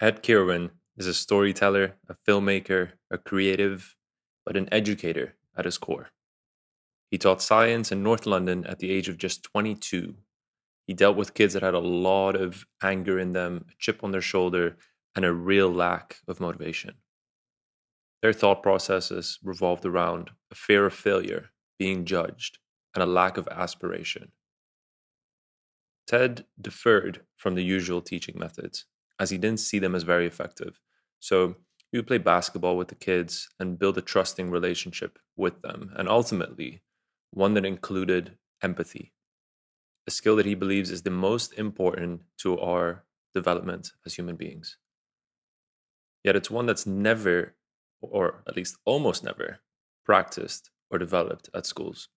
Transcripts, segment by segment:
Ed Kirwan is a storyteller, a filmmaker, a creative, but an educator at his core. He taught science in North London at the age of just 22. He dealt with kids that had a lot of anger in them, a chip on their shoulder, and a real lack of motivation. Their thought processes revolved around a fear of failure, being judged, and a lack of aspiration. Ed deferred from the usual teaching methods as he didn't see them as very effective. So he would play basketball with the kids and build a trusting relationship with them, and ultimately, one that included empathy, a skill that he believes is the most important to our development as human beings. Yet it's one that's never, or at least almost never, practiced or developed at schools.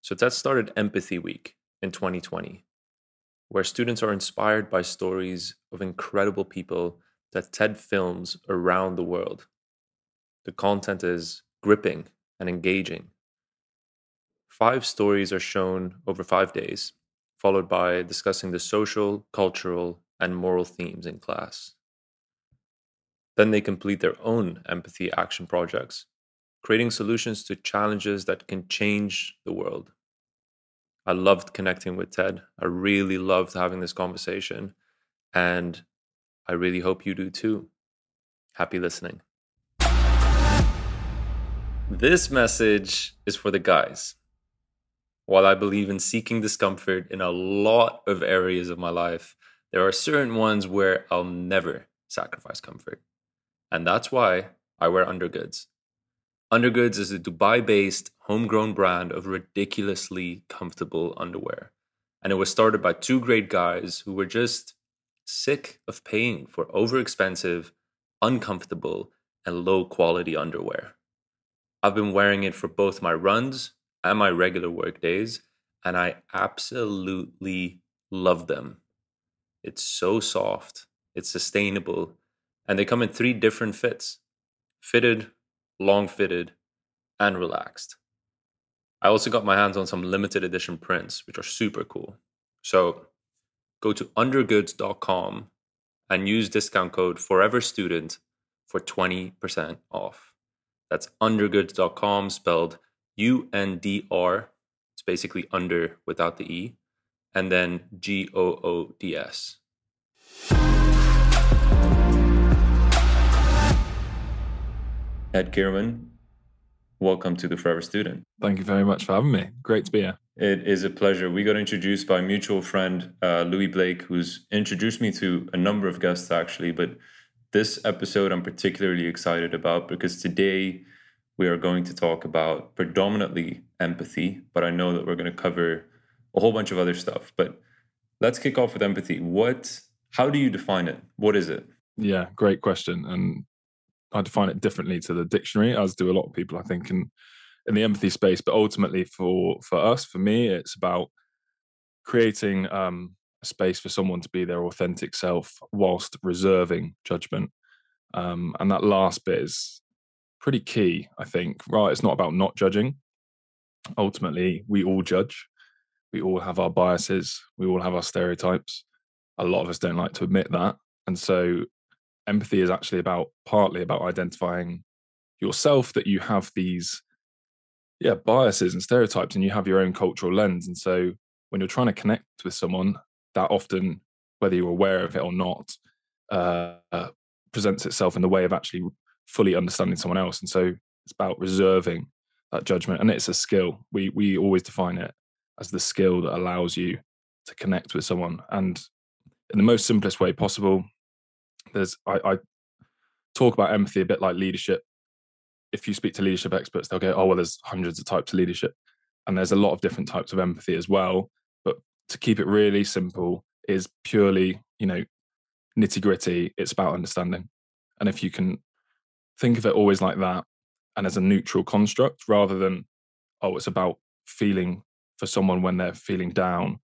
So Ed started Empathy Week in 2020 where students are inspired by stories of incredible people that Ed films around the world. The content is gripping and engaging. Five stories are shown over five days, followed by discussing the social, cultural, and moral themes in class. Then they complete their own empathy action projects, creating solutions to challenges that can change the world. I loved connecting with Ed. I really loved having this conversation. And I really hope you do too. Happy listening. This message is for the guys. While I believe in seeking discomfort in a lot of areas of my life, there are certain ones where I'll never sacrifice comfort. And that's why I wear undrgoods. Undrgoods is a Dubai based, homegrown brand of ridiculously comfortable underwear. And it was started by two great guys who were just sick of paying for overexpensive, uncomfortable, and low quality underwear. I've been wearing it for both my runs and my regular work days, and I absolutely love them. It's so soft, it's sustainable, and they come in three different fits fitted, long fitted, and relaxed. I also got my hands on some limited edition prints, which are super cool. So go to undrgoods.com and use discount code Forever Student for 20% off. That's undrgoods.com spelled U N D R. It's basically under without the E, and then G O O D S. Ed Kirwan, welcome to the Forever Student. Thank you very much for having me. Great to be here. It is a pleasure. We got introduced by mutual friend, uh, Louis Blake, who's introduced me to a number of guests actually. But this episode I'm particularly excited about because today we are going to talk about predominantly empathy, but I know that we're going to cover a whole bunch of other stuff. But let's kick off with empathy. What, how do you define it? What is it? Yeah, great question. And I define it differently to the dictionary, as do a lot of people, I think, in in the empathy space. But ultimately, for for us, for me, it's about creating um, a space for someone to be their authentic self whilst reserving judgment. Um, and that last bit is pretty key, I think. Right, it's not about not judging. Ultimately, we all judge. We all have our biases. We all have our stereotypes. A lot of us don't like to admit that. And so empathy is actually about partly about identifying yourself that you have these yeah biases and stereotypes and you have your own cultural lens. And so when you're trying to connect with someone that often whether you're aware of it or not uh, presents itself in the way of actually fully understanding someone else. And so it's about reserving that judgment and it's a skill. We we always define it as the skill that allows you to connect with someone and in the most simplest way possible there's I, I talk about empathy a bit like leadership. If you speak to leadership experts, they'll go, "Oh, well, there's hundreds of types of leadership, and there's a lot of different types of empathy as well." But to keep it really simple, is purely you know nitty gritty. It's about understanding, and if you can think of it always like that, and as a neutral construct rather than oh, it's about feeling for someone when they're feeling down.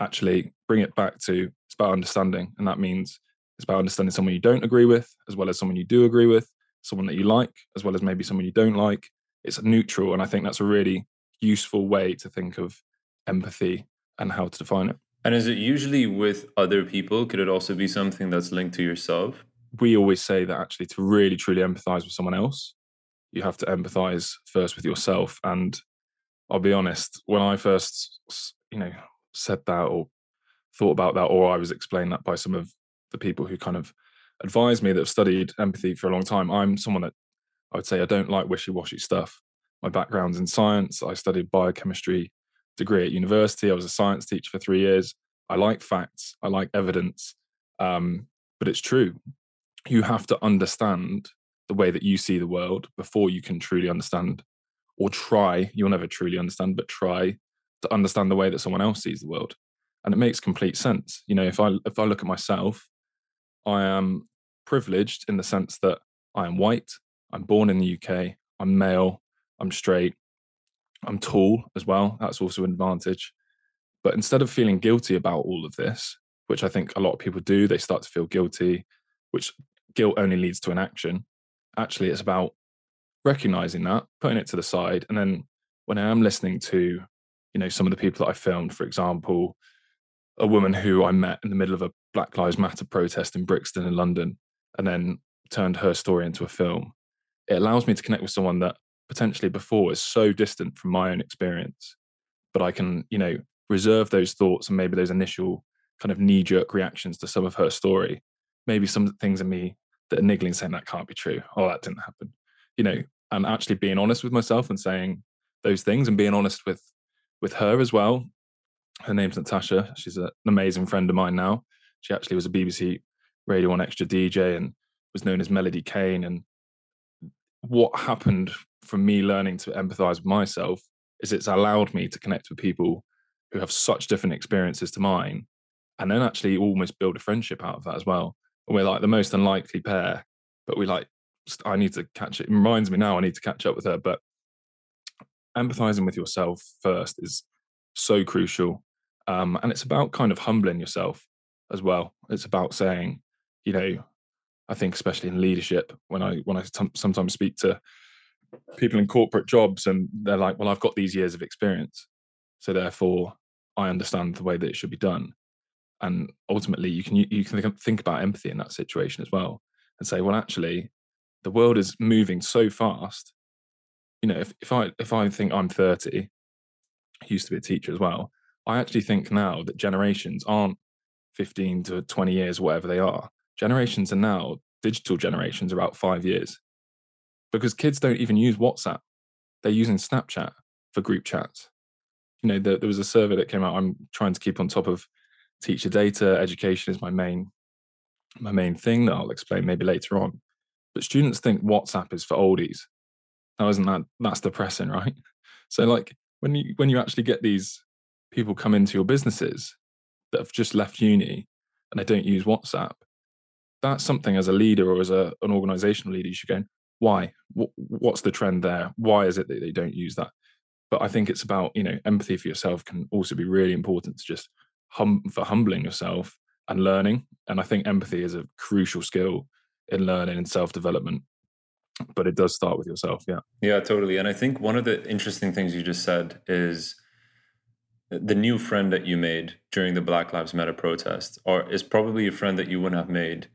Actually, bring it back to it's about understanding, and that means it's about understanding someone you don't agree with, as well as someone you do agree with, someone that you like, as well as maybe someone you don't like. It's neutral. And I think that's a really useful way to think of empathy and how to define it. And is it usually with other people? Could it also be something that's linked to yourself? We always say that actually to really truly empathize with someone else, you have to empathize first with yourself. And I'll be honest, when I first, you know, said that or thought about that, or I was explained that by some of the people who kind of advise me that have studied empathy for a long time, I'm someone that I would say I don't like wishy washy stuff. My background's in science. I studied biochemistry degree at university. I was a science teacher for three years. I like facts, I like evidence. Um, but it's true. You have to understand the way that you see the world before you can truly understand or try. You'll never truly understand, but try to understand the way that someone else sees the world. And it makes complete sense. You know, if I if I look at myself, I am privileged in the sense that I am white, I'm born in the UK, I'm male, I'm straight, I'm tall as well. That's also an advantage. But instead of feeling guilty about all of this, which I think a lot of people do, they start to feel guilty, which guilt only leads to an action. Actually, it's about recognizing that, putting it to the side, and then when I am listening to, you know, some of the people that I filmed, for example, a woman who I met in the middle of a Black Lives Matter protest in Brixton in London, and then turned her story into a film. It allows me to connect with someone that potentially before is so distant from my own experience, but I can, you know, reserve those thoughts and maybe those initial kind of knee jerk reactions to some of her story. Maybe some things in me that are niggling saying that can't be true. Oh, that didn't happen. You know, and actually being honest with myself and saying those things and being honest with with her as well. Her name's Natasha. She's an amazing friend of mine now. She actually was a BBC Radio 1Xtra DJ and was known as Melody Kane. And what happened from me learning to empathize with myself is it's allowed me to connect with people who have such different experiences to mine and then actually almost build a friendship out of that as well. And we're like the most unlikely pair, but we like, I need to catch it. it reminds me now I need to catch up with her. But empathizing with yourself first is so crucial. Um, and it's about kind of humbling yourself as well. It's about saying, you know, I think especially in leadership, when I when I t- sometimes speak to people in corporate jobs and they're like, well, I've got these years of experience, so therefore I understand the way that it should be done. And ultimately, you can you can think about empathy in that situation as well, and say, well, actually, the world is moving so fast. You know, if, if I if I think I'm 30, used to be a teacher as well, I actually think now that generations aren't 15 to 20 years, whatever they are. Generations are now digital generations about five years because kids don't even use WhatsApp. They're using Snapchat for group chats. You know, the, there was a survey that came out. I'm trying to keep on top of teacher data. Education is my main my main thing that I'll explain maybe later on. But students think WhatsApp is for oldies. Now, isn't that that's depressing, right? So, like when you when you actually get these people come into your businesses that have just left uni and they don't use WhatsApp, that's something as a leader or as a, an organizational leader you should go, why? What's the trend there? Why is it that they don't use that? But I think it's about you know empathy for yourself can also be really important to just hum for humbling yourself and learning. And I think empathy is a crucial skill in learning and self development. But it does start with yourself. Yeah. Yeah, totally. And I think one of the interesting things you just said is the new friend that you made during the Black Lives Matter protest, or is probably a friend that you wouldn't have made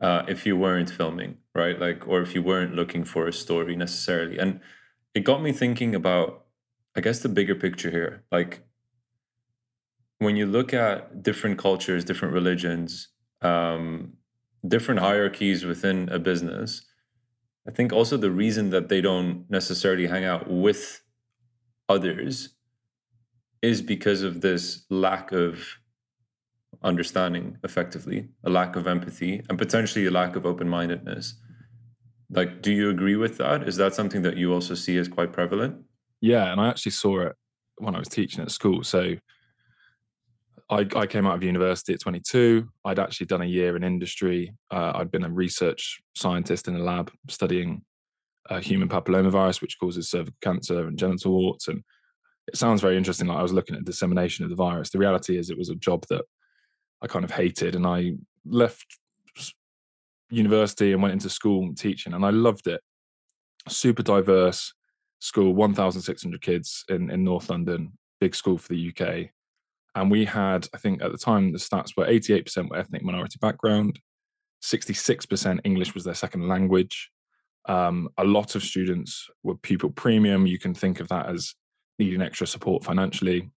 uh, if you weren't filming, right? Like, or if you weren't looking for a story necessarily. And it got me thinking about, I guess, the bigger picture here. Like, when you look at different cultures, different religions, um, different hierarchies within a business, I think also the reason that they don't necessarily hang out with others is because of this lack of understanding effectively, a lack of empathy, and potentially a lack of open mindedness. Like, do you agree with that? Is that something that you also see as quite prevalent? Yeah, and I actually saw it when I was teaching at school. So I, I came out of university at 22. I'd actually done a year in industry. Uh, I'd been a research scientist in a lab studying uh, human papillomavirus, which causes cervical cancer and genital warts. And it sounds very interesting. Like I was looking at dissemination of the virus. The reality is, it was a job that I kind of hated, and I left university and went into school teaching, and I loved it. Super diverse school, 1,600 kids in in North London, big school for the UK, And we had, I think at the time, the stats were 88% were ethnic minority background, 66% English was their second language. Um, a lot of students were pupil premium. You can think of that as needing extra support financially,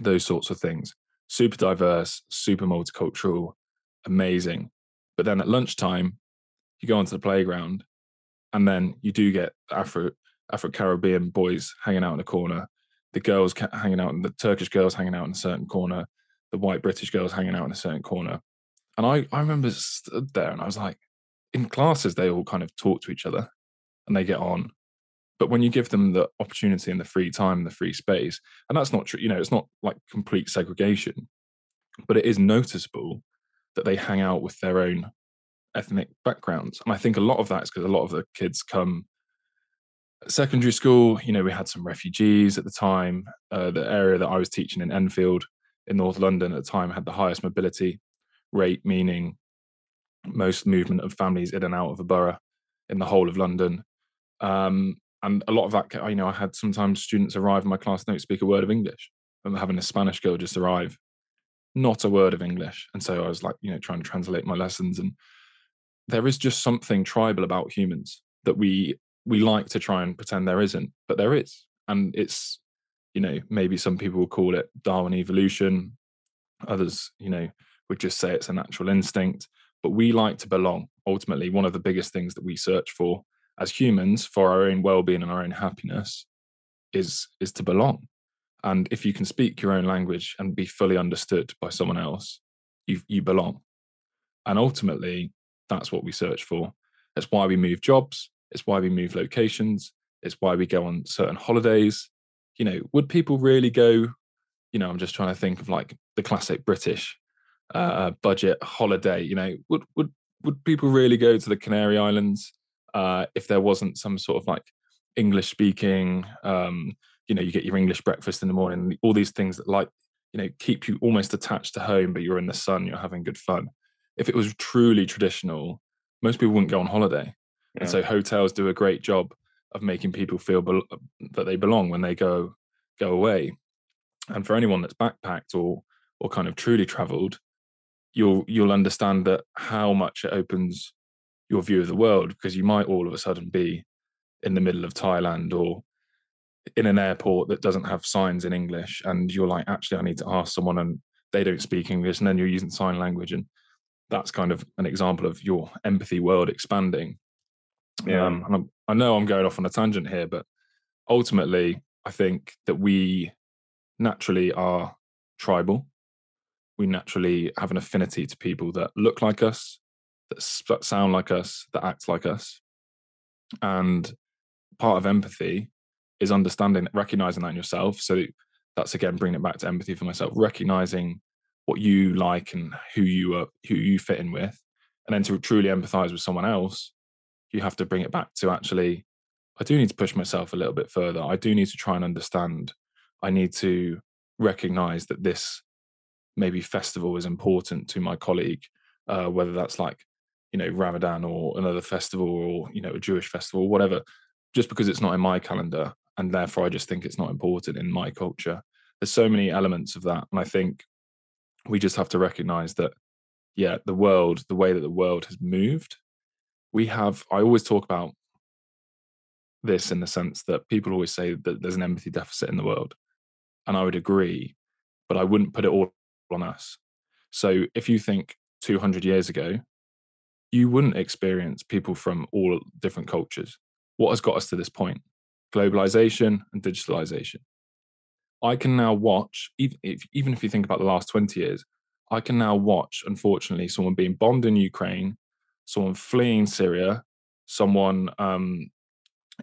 those sorts of things. Super diverse, super multicultural, amazing. But then at lunchtime, you go onto the playground, and then you do get Afro Afro Caribbean boys hanging out in a corner, the girls hanging out, and the Turkish girls hanging out in a certain corner, the white British girls hanging out in a certain corner. And I, I remember stood there and I was like, in classes, they all kind of talk to each other and they get on. But when you give them the opportunity and the free time and the free space, and that's not true, you know, it's not like complete segregation, but it is noticeable that they hang out with their own ethnic backgrounds. And I think a lot of that is because a lot of the kids come secondary school. You know, we had some refugees at the time. Uh, the area that I was teaching in Enfield in North London at the time had the highest mobility rate, meaning most movement of families in and out of a borough in the whole of London. Um, and a lot of that, you know, I had sometimes students arrive in my class don't speak a word of English. I'm having a Spanish girl just arrive, not a word of English. And so I was like, you know, trying to translate my lessons. And there is just something tribal about humans that we we like to try and pretend there isn't, but there is. And it's, you know, maybe some people will call it Darwin evolution. Others, you know, would just say it's a natural instinct. But we like to belong. Ultimately, one of the biggest things that we search for as humans for our own well-being and our own happiness is is to belong. And if you can speak your own language and be fully understood by someone else, you you belong. And ultimately, that's what we search for. it's why we move jobs. It's why we move locations. It's why we go on certain holidays. You know, would people really go? You know, I'm just trying to think of like the classic British uh, budget holiday. You know, would would would people really go to the Canary Islands uh, if there wasn't some sort of like English speaking? Um, you know, you get your English breakfast in the morning. All these things that like you know keep you almost attached to home, but you're in the sun. You're having good fun. If it was truly traditional, most people wouldn't go on holiday. Yeah. And so hotels do a great job of making people feel be- that they belong when they go go away. And for anyone that's backpacked or or kind of truly traveled, you'll you'll understand that how much it opens your view of the world because you might all of a sudden be in the middle of Thailand or in an airport that doesn't have signs in English and you're like actually I need to ask someone and they don't speak English and then you're using sign language and that's kind of an example of your empathy world expanding. Yeah. Um, and i know I'm going off on a tangent here but ultimately I think that we naturally are tribal. We naturally have an affinity to people that look like us, that sound like us, that act like us. And part of empathy is understanding, recognizing that in yourself. So that's again bringing it back to empathy for myself, recognizing what you like and who you are, who you fit in with, and then to truly empathize with someone else, you have to bring it back to actually, I do need to push myself a little bit further. I do need to try and understand. I need to recognize that this maybe festival is important to my colleague, uh, whether that's like you know Ramadan or another festival or you know a Jewish festival, whatever. Just because it's not in my calendar, and therefore I just think it's not important in my culture. There's so many elements of that, and I think we just have to recognize that, yeah, the world, the way that the world has moved, we have. I always talk about this in the sense that people always say that there's an empathy deficit in the world, and I would agree, but I wouldn't put it all on us. So if you think 200 years ago, you wouldn't experience people from all different cultures. What has got us to this point? Globalization and digitalization. I can now watch, even if, even if you think about the last 20 years, I can now watch, unfortunately, someone being bombed in Ukraine, someone fleeing Syria, someone um,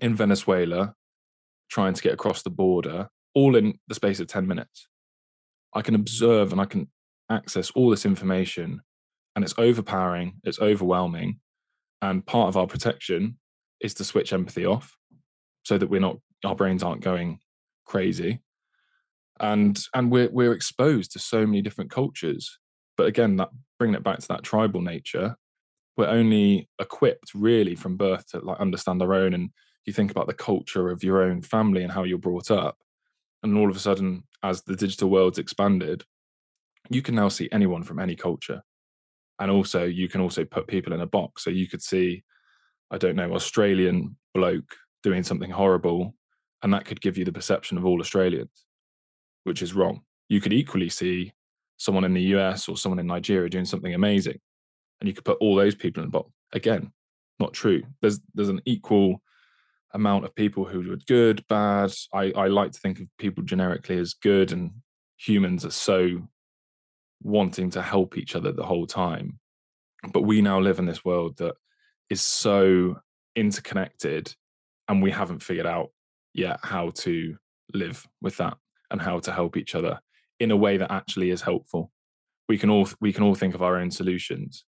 in Venezuela trying to get across the border, all in the space of 10 minutes. I can observe and I can access all this information, and it's overpowering, it's overwhelming. And part of our protection is to switch empathy off so that we're not, our brains aren't going crazy. And and we're we're exposed to so many different cultures. But again, that bringing it back to that tribal nature, we're only equipped really from birth to like understand our own and you think about the culture of your own family and how you're brought up And all of a sudden, as the digital world's expanded, you can now see anyone from any culture. And also, you can also put people in a box. So you could see, I don't know, Australian bloke doing something horrible, and that could give you the perception of all Australians, which is wrong. You could equally see someone in the US or someone in Nigeria doing something amazing, and you could put all those people in a box. Again, not true. There's there's an equal amount of people who are good, bad. I, I like to think of people generically as good, and humans are so wanting to help each other the whole time. But we now live in this world that is so interconnected, and we haven't figured out yet how to live with that and how to help each other in a way that actually is helpful. We can all we can all think of our own solutions,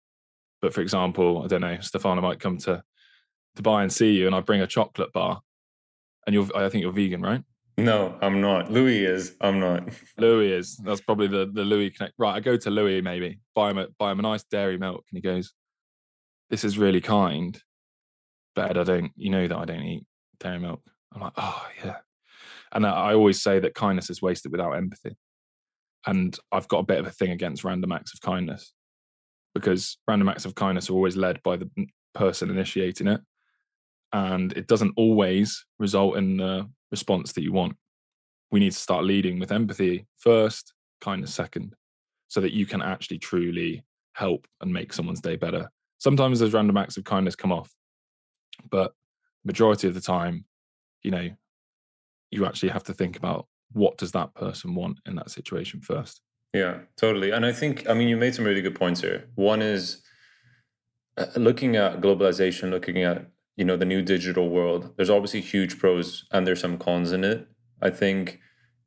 but for example, I don't know, Stefano might come to Dubai and see you, and I bring a chocolate bar, and you're I think you're vegan, right? No, I'm not. Louis is. I'm not. Louis is. That's probably the the Louis connect. Right, I go to Louis maybe buy him a buy him a nice dairy milk, and he goes, "This is really kind, but Ed, I don't. You know that I don't eat dairy milk." I'm like, "Oh yeah," and I always say that kindness is wasted without empathy, and I've got a bit of a thing against random acts of kindness because random acts of kindness are always led by the person initiating it and it doesn't always result in the response that you want. We need to start leading with empathy first, kindness second, so that you can actually truly help and make someone's day better. Sometimes those random acts of kindness come off, but majority of the time, you know, you actually have to think about what does that person want in that situation first. Yeah, totally. And I think, I mean, you made some really good points here. One is uh, looking at globalization, looking at you know the new digital world there's obviously huge pros and there's some cons in it. I think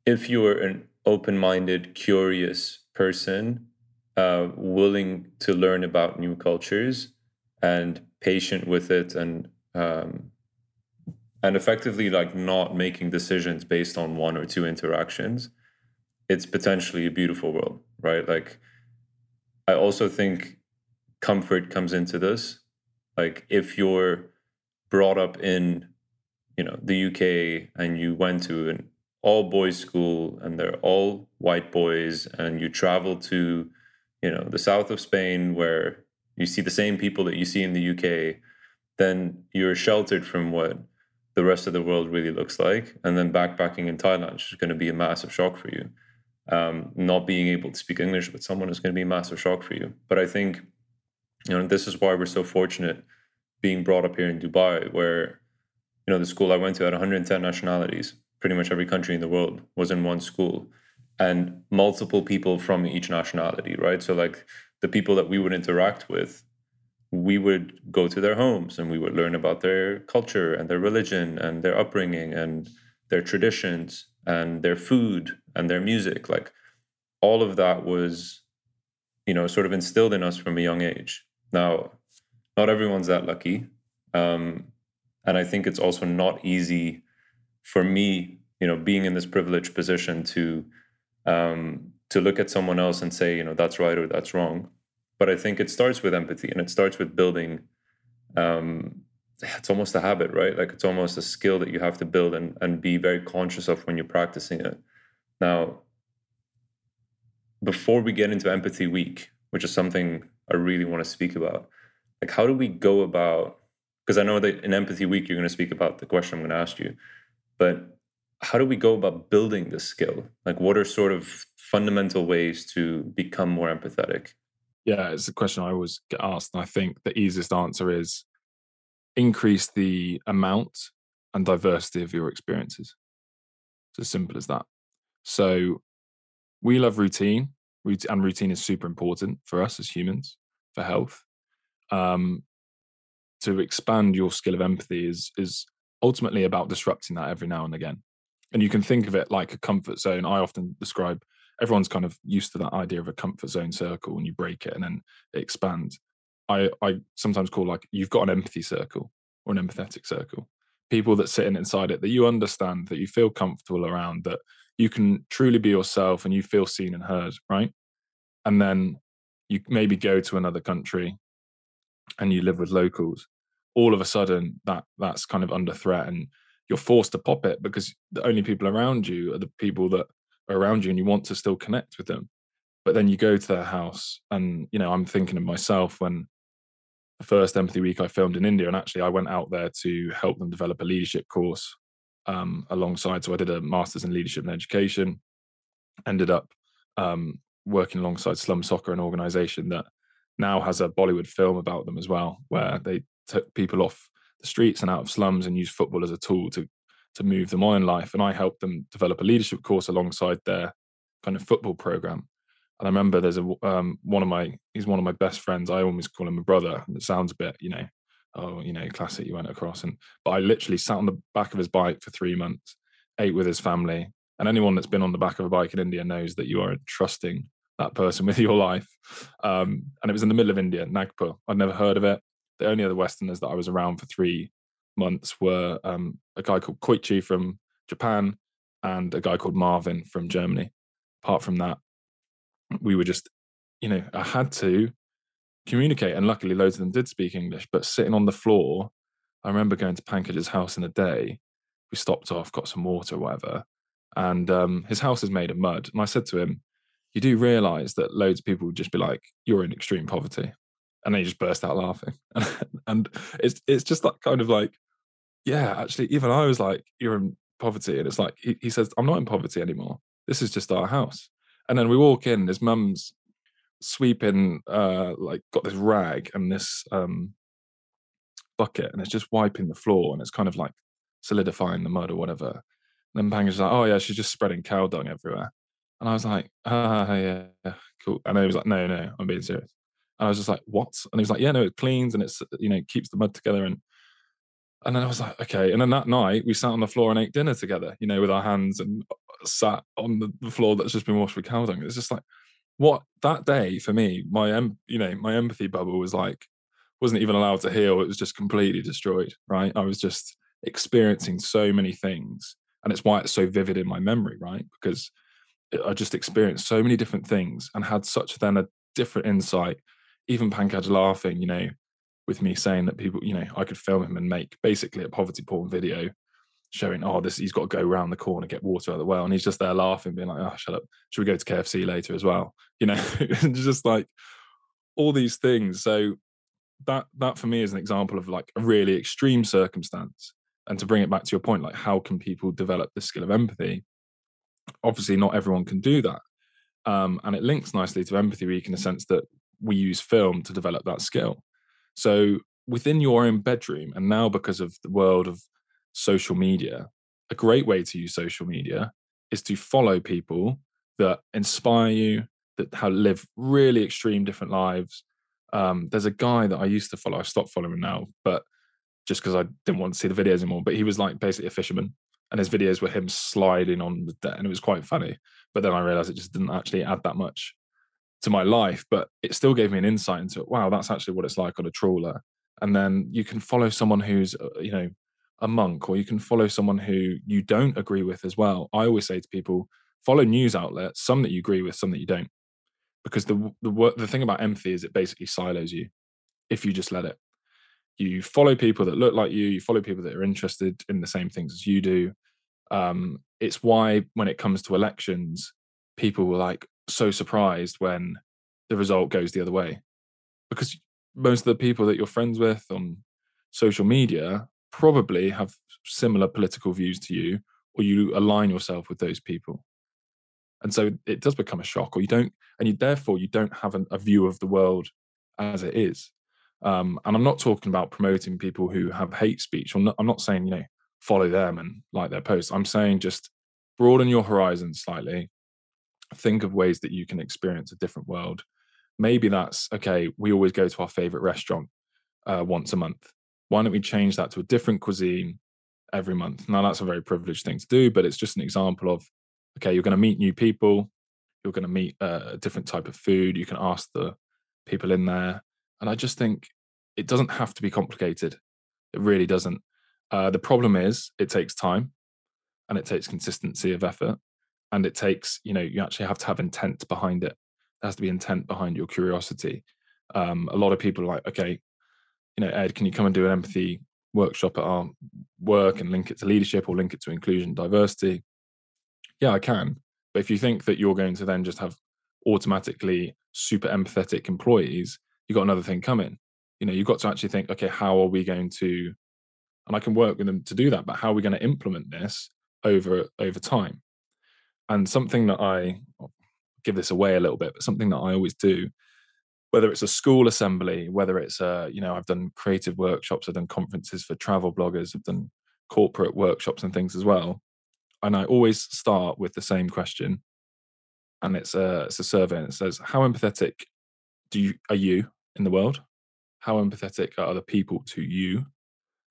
if you are an open-minded curious person uh, willing to learn about new cultures and patient with it and um, and effectively like not making decisions based on one or two interactions it's potentially a beautiful world right? Like i also think comfort comes into this. Like if you're brought up in you know the UK and you went to an all boys school and they're all white boys and you travel to you know the south of Spain where you see the same people that you see in the UK then you're sheltered from what the rest of the world really looks like. And then backpacking in Thailand is going to be a massive shock for you. Um, not being able to speak English with someone is going to be a massive shock for you. But I think you know this is why we're so fortunate being brought up here in Dubai, where you know the school I went to had 110 nationalities. Pretty much every country in the world was in one school, and multiple people from each nationality. Right, so like the people that we would interact with, we would go to their homes and we would learn about their culture and their religion and their upbringing and their traditions and their food and their music. Like all of that was, you know, sort of instilled in us from a young age. Now, not everyone's that lucky. Um, and I think it's also not easy for me, you know, being in this privileged position to um, to look at someone else and say, you know, that's right or that's wrong. But I think it starts with empathy and it starts with building. Um, it's almost a habit, right? Like it's almost a skill that you have to build and, and be very conscious of when you're practicing it. Now, before we get into Empathy Week, which is something I really want to speak about, like how do we go about because i know that in empathy week you're going to speak about the question i'm going to ask you but how do we go about building this skill? Like what are sort of fundamental ways to become more empathetic? Yeah it's a question i always get asked and i think the easiest answer is increase the amount and diversity of your experiences. It's as simple as that. So we love routine. And routine is super important for us as humans for health um, to expand your skill of empathy is is ultimately about disrupting that every now and again. And you can think of it like a comfort zone. I often describe everyone's kind of used to that idea of a comfort zone circle and you break it and then it expands. I, I sometimes call like you've got an empathy circle or an empathetic circle. People that sit in inside it that you understand, that you feel comfortable around, that you can truly be yourself and you feel seen and heard, right? And then you maybe go to another country and you live with locals, all of a sudden that that's kind of under threat and you're forced to pop it because the only people around you are the people that are around you and you want to still connect with them. But then you go to their house and you know i'm thinking of myself when the first empathy week i filmed in india and actually i went out there to help them develop a leadership course um, alongside so i did a master's in leadership and education ended up um, working alongside slum soccer an organization that now has a bollywood film about them as well where they took people off the streets and out of slums and used football as a tool to to move them on in life and i helped them develop a leadership course alongside their kind of football program and I remember there's a um, one of my he's one of my best friends. I almost call him a brother. It sounds a bit, you know, oh, you know, classic. You went across, and but I literally sat on the back of his bike for three months, ate with his family, and anyone that's been on the back of a bike in India knows that you are trusting that person with your life. Um, and it was in the middle of India, Nagpur. I'd never heard of it. The only other Westerners that I was around for three months were um, a guy called Koichi from Japan and a guy called Marvin from Germany. Apart from that, we were just, you know, I had to communicate. And luckily, loads of them did speak English. But sitting on the floor, I remember going to Pankaj's house in a day. We stopped off, got some water whatever. And um, his house is made of mud. And I said to him, You do realize that loads of people would just be like, You're in extreme poverty. And they just burst out laughing. and it's it's just that kind of like, yeah, actually, even I was like, You're in poverty. And it's like, he, he says, I'm not in poverty anymore. This is just our house. And then we walk in, his mum's sweeping, uh, like got this rag and this um, bucket, and it's just wiping the floor, and it's kind of like solidifying the mud or whatever. And then Pankaj's like, "Oh yeah, she's just spreading cow dung everywhere." And I was like, "Ah, yeah, yeah, cool." And he was like, "No, no, I'm being serious." And I was just like, "What?" And he was like, "Yeah, no, it cleans and it's you know keeps the mud together." And and then I was like, "Okay." And then that night we sat on the floor and ate dinner together, you know, with our hands and sat on the, the floor that's just been washed with cow dung. It's just like what that day for me, my em, you know, my empathy bubble was like wasn't even allowed to heal. It was just completely destroyed. Right, I was just experiencing so many things, and it's why it's so vivid in my memory. Right, because I just experienced so many different things and had such then a different insight. Even Pankaj laughing, you know, with me saying that people, you know, I could film him and make basically a poverty porn video showing, oh, this he's got to go around the corner, get water out of the well. And he's just there laughing, being like, oh, shut up. Should we go to KFC later as well? You know, just like all these things. So that that for me is an example of like a really extreme circumstance. And to bring it back to your point, like how can people develop the skill of empathy? Obviously, not everyone can do that. Um, and it links nicely to empathy week in the sense that we use film to develop that skill. So within your own bedroom, and now because of the world of social media, a great way to use social media is to follow people that inspire you, that have live really extreme different lives. Um, there's a guy that I used to follow. I stopped following now, but just because I didn't want to see the videos anymore. But he was like basically a fisherman, and his videos were him sliding on the deck, and it was quite funny. But then I realized it just didn't actually add that much to my life, but it still gave me an insight into wow, that's actually what it's like on a trawler. And then you can follow someone who's uh, you know a monk or you can follow someone who you don't agree with as well. I always say to people, follow news outlets, some that you agree with, some that you don't. Because the the the thing about empathy is it basically silos you if you just let it. You follow people that look like you, you follow people that are interested in the same things as you do. Um, it's why when it comes to elections, people were like so surprised when the result goes the other way. Because most of the people that you're friends with on social media probably have similar political views to you or you align yourself with those people. And so it does become a shock or you don't and you therefore you don't have an, a view of the world as it is. Um, and i'm not talking about promoting people who have hate speech. I'm not, I'm not saying you know follow them and like their posts i'm saying just broaden your horizons slightly think of ways that you can experience a different world maybe that's okay we always go to our favorite restaurant uh, once a month why don't we change that to a different cuisine every month? Now, that's a very privileged thing to do, but it's just an example of okay, you're going to meet new people, you're going to meet a different type of food, you can ask the people in there. And I just think it doesn't have to be complicated. It really doesn't. Uh, the problem is it takes time and it takes consistency of effort and it takes, you know, you actually have to have intent behind it. There has to be intent behind your curiosity. Um, a lot of people are like, okay, you know, Ed, can you come and do an empathy workshop at our work and link it to leadership or link it to inclusion diversity yeah i can but if you think that you're going to then just have automatically super empathetic employees you've got another thing coming you know you've got to actually think okay how are we going to and i can work with them to do that but how are we going to implement this over over time? And something that i give this away a little bit but something that i always do whether it's a school assembly whether it's a you know i've done creative workshops i've done conferences for travel bloggers i've done corporate workshops and things as well and i always start with the same question and it's a it's a survey and it says how empathetic do you are you in the world? How empathetic are other people to you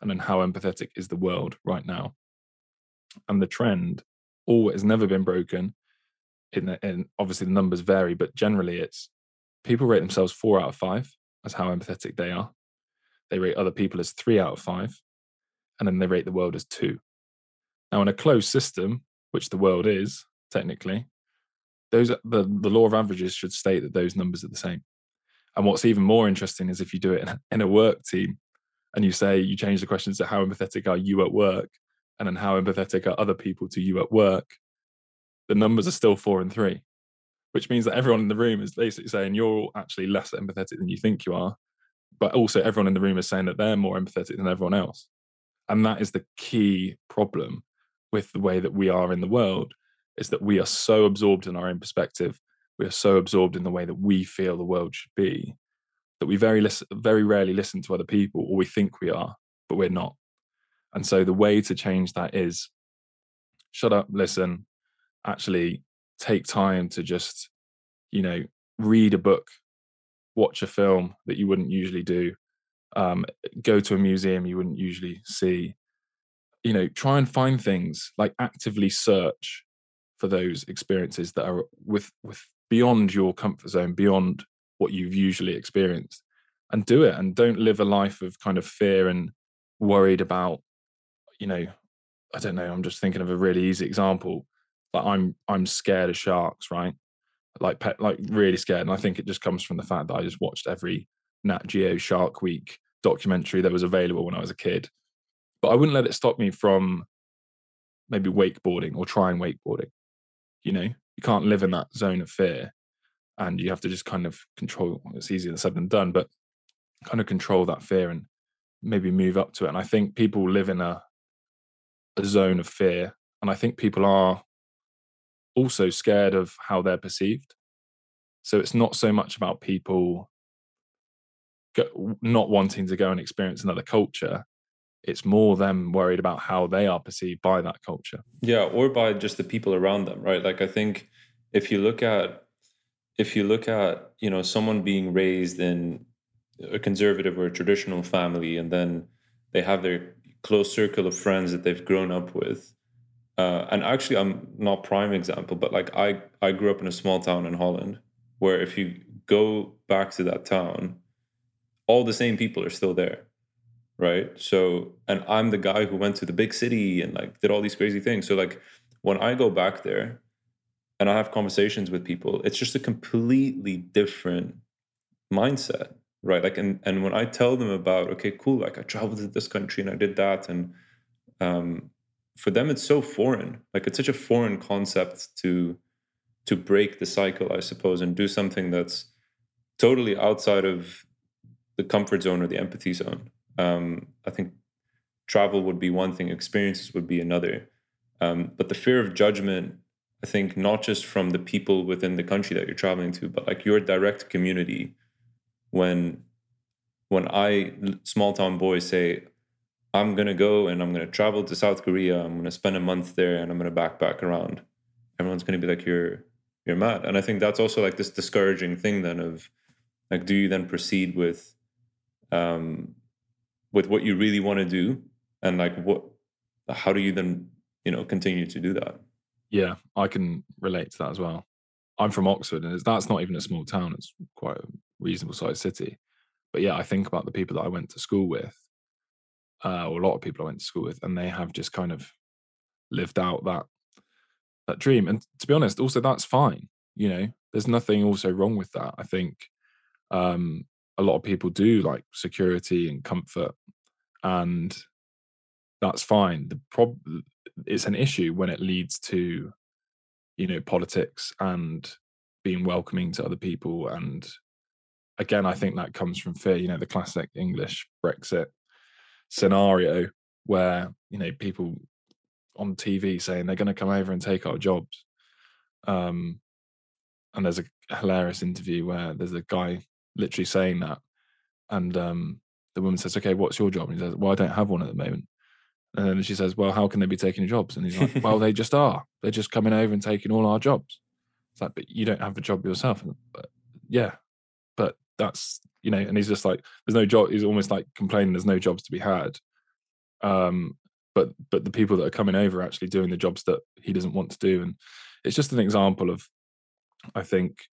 and then how empathetic is the world right now. And the trend oh, always has never been broken in, the, in obviously the numbers vary but generally it's people rate themselves four out of five as how empathetic they are. They rate other people as three out of five and then they rate the world as two. Now in a closed system which the world is technically those the, the law of averages should state that those numbers are the same. And what's even more interesting is if you do it in a work team and you say you change the questions to how empathetic are you at work and then how empathetic are other people to you at work, the numbers are still four and three, which means that everyone in the room is basically saying you're actually less empathetic than you think you are. But also, everyone in the room is saying that they're more empathetic than everyone else. And that is the key problem with the way that we are in the world is that we are so absorbed in our own perspective we are so absorbed in the way that we feel the world should be that we very listen, very rarely listen to other people or we think we are but we're not. And so the way to change that is shut up listen actually take time to just you know read a book watch a film that you wouldn't usually do um, go to a museum you wouldn't usually see. You know try and find things like actively search for those experiences that are with with beyond your comfort zone, beyond what you've usually experienced, and do it. And don't live a life of kind of fear and worried about, you know, I don't know. I'm just thinking of a really easy example. Like I'm I'm scared of sharks, right? Like pet, like really scared. And I think it just comes from the fact that I just watched every Nat Geo Shark Week documentary that was available when I was a kid. But I wouldn't let it stop me from maybe wakeboarding or trying wakeboarding. You know, you can't live in that zone of fear and you have to just kind of control it's easier said than done but kind of control that fear and maybe move up to it. And i think people live in a a zone of fear and i think people are also scared of how they're perceived. So it's not so much about people go, not wanting to go and experience another culture it's more them worried about how they are perceived by that culture. Yeah or by just the people around them right? Like i think if you look at if you look at you know someone being raised in a conservative or a traditional family and then they have their close circle of friends that they've grown up with uh, and actually i'm not prime example but like i i grew up in a small town in holland where if you go back to that town all the same people are still there right? So and i'm the guy who went to the big city and like did all these crazy things. So like when i go back there and i have conversations with people it's just a completely different mindset right? Like and and when i tell them about okay cool like i traveled to this country and i did that and um for them it's so foreign. Like it's such a foreign concept to to break the cycle i suppose and do something that's totally outside of the comfort zone or the empathy zone. Um, I think travel would be one thing, experiences would be another. Um, but the fear of judgment, I think, not just from the people within the country that you're traveling to, but like your direct community. When when I small town boys say, I'm gonna go and I'm gonna travel to South Korea, I'm gonna spend a month there and I'm gonna backpack around. Everyone's gonna be like, You're you're mad. And I think that's also like this discouraging thing then of like, do you then proceed with um with what you really want to do and like what how do you then you know continue to do that yeah i can relate to that as well. I'm from oxford and that's not even a small town it's quite a reasonable sized city. But yeah i think about the people that i went to school with uh, or a lot of people i went to school with and they have just kind of lived out that that dream. And to be honest also that's fine you know? There's nothing also wrong with that i think um a lot of people do like security and comfort and that's fine. The prob it's an issue when it leads to, you know, politics and being welcoming to other people. And again, I think that comes from fear. You know, the classic English Brexit scenario where you know people on TV saying they're going to come over and take our jobs. Um, and there's a hilarious interview where there's a guy literally saying that, and um, the woman says, "Okay, what's your job?" And he says, "Well, I don't have one at the moment." And then she says, "Well, how can they be taking jobs?" And he's like, "Well, they just are. They're just coming over and taking all our jobs." It's like, but you don't have a job yourself. But, yeah, but that's you know, and he's just like, "There's no job." He's almost like complaining, "There's no jobs to be had." Um, but but the people that are coming over are actually doing the jobs that he doesn't want to do, and it's just an example of, I think,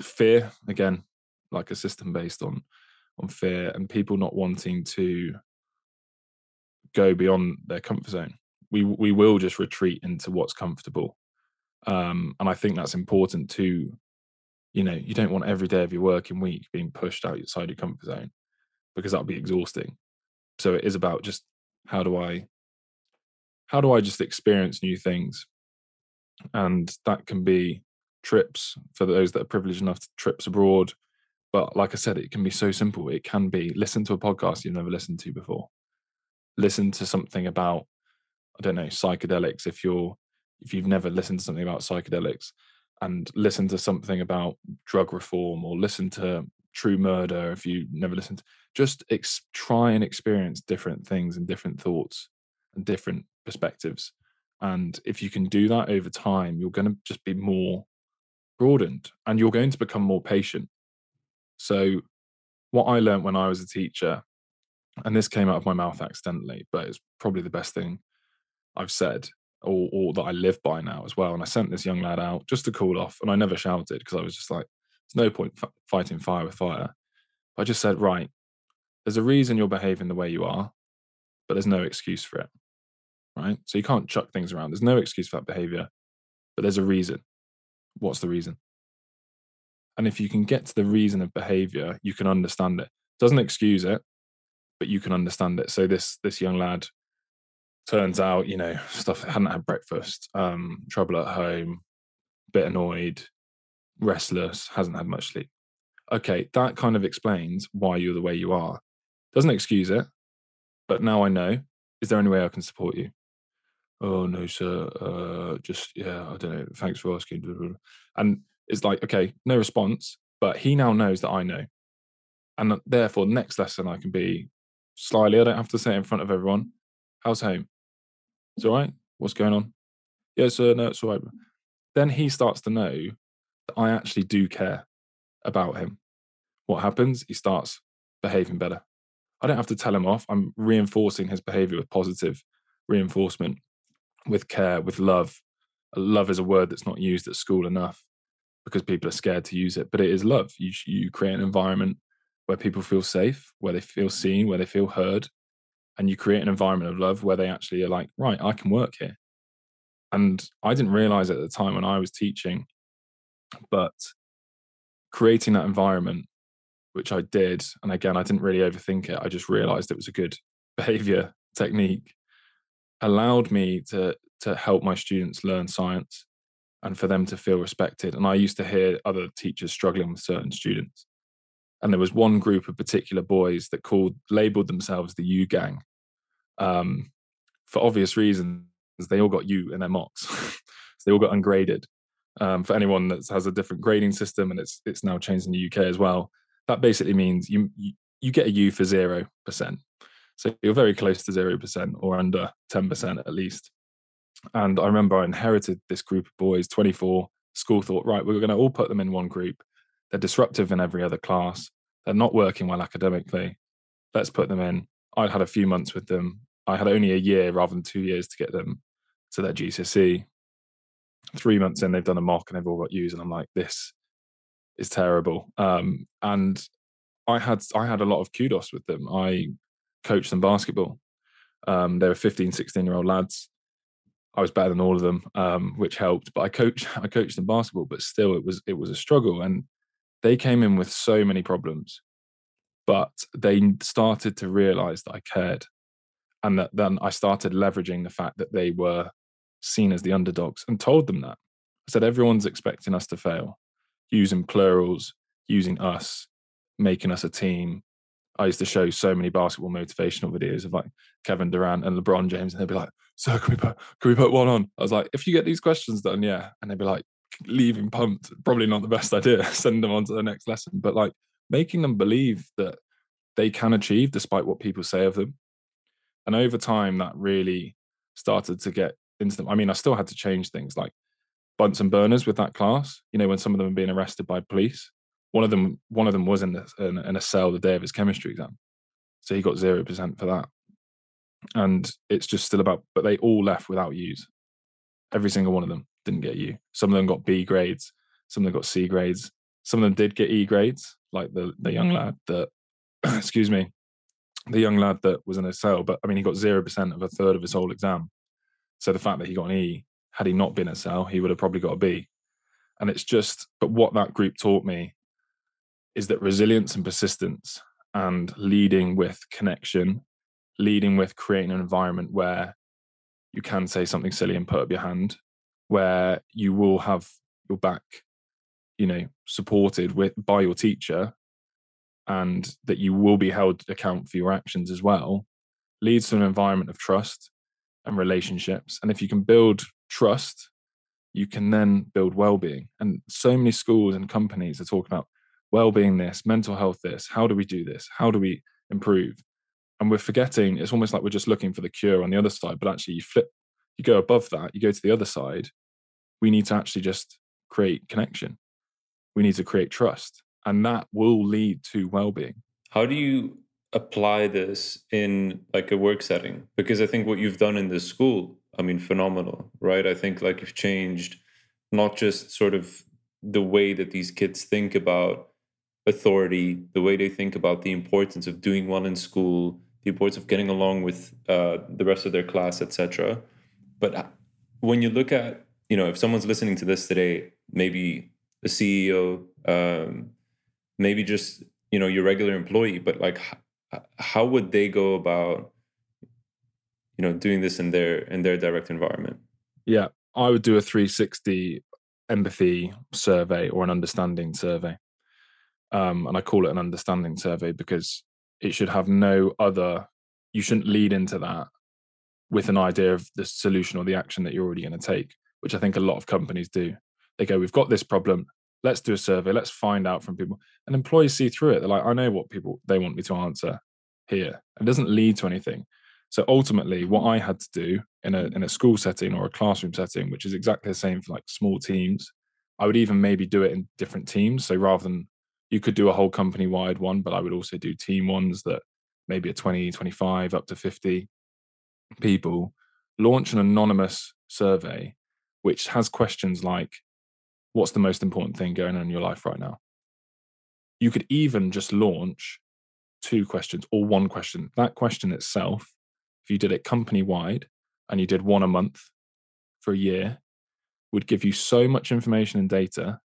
fear again, like a system based on on fear and people not wanting to go beyond their comfort zone. We we will just retreat into what's comfortable, um, and I think that's important to, you know, you don't want every day of your working week being pushed outside your comfort zone because that'll be exhausting. So it is about just how do I how do I just experience new things, and that can be trips for those that are privileged enough to trips abroad. But like I said, it can be so simple. It can be listen to a podcast you've never listened to before listen to something about I don't know psychedelics if you're if you've never listened to something about psychedelics and listen to something about drug reform or listen to true murder if you never listened. Just ex- try and experience different things and different thoughts and different perspectives. And if you can do that over time you're going to just be more broadened and you're going to become more patient. So what i learned when i was a teacher and this came out of my mouth accidentally, but it's probably the best thing I've said or, or that I live by now as well. And I sent this young lad out just to cool off, and I never shouted because I was just like, "There's no point f- fighting fire with fire." I just said, "Right, there's a reason you're behaving the way you are, but there's no excuse for it." Right? So you can't chuck things around. There's no excuse for that behavior, but there's a reason. What's the reason? And if you can get to the reason of behavior, you can understand it. Doesn't excuse it, but you can understand it. So this this young lad turns out, you know, stuff hadn't had breakfast, um, trouble at home, bit annoyed, restless, hasn't had much sleep. Okay, that kind of explains why you're the way you are. Doesn't excuse it, but now I know. Is there any way I can support you? Oh no, sir. Uh, just yeah, I don't know. Thanks for asking. And it's like okay, no response, but he now knows that I know, and therefore, next lesson I can be slyly. I don't have to say it in front of everyone. How's home? It's all right. What's going on? Yes, sir. No, it's all right. Then he starts to know that I actually do care about him. What happens? He starts behaving better. I don't have to tell him off. I'm reinforcing his behavior with positive reinforcement, with care, with love. Love is a word that's not used at school enough because people are scared to use it, but it is love. You, you create an environment where people feel safe, where they feel seen, where they feel heard, and you create an environment of love where they actually are like, right, I can work here. And I didn't realize at the time when I was teaching, but creating that environment, which I did, and again, I didn't really overthink it. I just realized it was a good behavior technique, allowed me to to help my students learn science and for them to feel respected. And I used to hear other teachers struggling with certain students and there was one group of particular boys that called labeled themselves the U gang um, for obvious reasons. They all got U in their mocks, so they all got ungraded. Um, for anyone that has a different grading system, and it's it's now changed in the UK as well. That basically means you you, you get a U for zero percent, so you're very close to zero percent or under ten percent at least. And I remember I inherited this group of boys, 24. School thought, right, we're going to all put them in one group they're disruptive in every other class. They're not working well academically. Let's put them in. I'd had a few months with them. I had only a year rather than two years to get them to their GCSE. Three months in, they've done a mock and they've all got U's, and I'm like, this is terrible. Um, and I had I had a lot of kudos with them. I coached them basketball. Um, they were 15, 16 year old lads. I was better than all of them, um, which helped. But I coached I coached them basketball, but still it was it was a struggle. And they came in with so many problems, but they started to realize that I cared. and that then I started leveraging the fact that they were seen as the underdogs and told them that. I said, everyone's expecting us to fail, using plurals, using us, making us a team. I used to show so many basketball motivational videos of like Kevin Durant and LeBron James, and they'd be like, "So can we put can we put one on?" I was like, "If you get these questions done, yeah," and they'd be like, leaving pumped. Probably not the best idea. Send them on to the next lesson, but like making them believe that they can achieve despite what people say of them. And over time, that really started to get into them. I mean, I still had to change things like Bunsen burners with that class. You know, when some of them were being arrested by police, one of them one of them was in, the, in, in a cell the day of his chemistry exam, so he got zero percent for that. And it's just still about, but they all left without U's. Every single one of them didn't get U. Some of them got B grades. Some of them got C grades. Some of them did get E grades, like the the young lad that, excuse me, the young lad that was in a cell. But I mean, he got zero percent of a third of his whole exam. So the fact that he got an E, had he not been a cell, he would have probably got a B. And it's just, but what that group taught me is that resilience and persistence and leading with connection, leading with creating an environment where you can say something silly and put up your hand, where you will have your back, you know, supported with by your teacher and that you will be held account for your actions as well, leads to an environment of trust and relationships. And if you can build trust, you can then build well-being. And so many schools and companies are talking about well-being this, mental health this. How do we do this? How do we improve? And we're forgetting it's almost like we're just looking for the cure on the other side, but actually you flip, you go above that, you go to the other side. We need to actually just create connection. We need to create trust. And that will lead to well-being. How do you apply this in like a work setting because i think what you've done in this school i mean phenomenal right i think like you've changed not just sort of the way that these kids think about authority the way they think about the importance of doing well in school the importance of getting along with uh, the rest of their class etc but uh, when you look at you know if someone's listening to this today maybe a ceo um, maybe just you know your regular employee but like how would they go about you know doing this in their in their direct environment? Yeah i would do a 360 empathy survey or an understanding survey um, and i call it an understanding survey because it should have no other you shouldn't lead into that with an idea of the solution or the action that you're already going to take which i think a lot of companies do. They go we've got this problem. Let's do a survey. Let's find out from people. And employees see through it. They're like i know what people they want me to answer here. It doesn't lead to anything. So ultimately what i had to do in a in a school setting or a classroom setting which is exactly the same for like small teams i would even maybe do it in different teams. So rather than you could do a whole company wide one but i would also do team ones that maybe a 20 25 up to 50 people launch an anonymous survey which has questions like what's the most important thing going on in your life right now? You could even just launch two questions or one question. That question itself, if you did it company wide and you did one a month for a year, would give you so much information and data.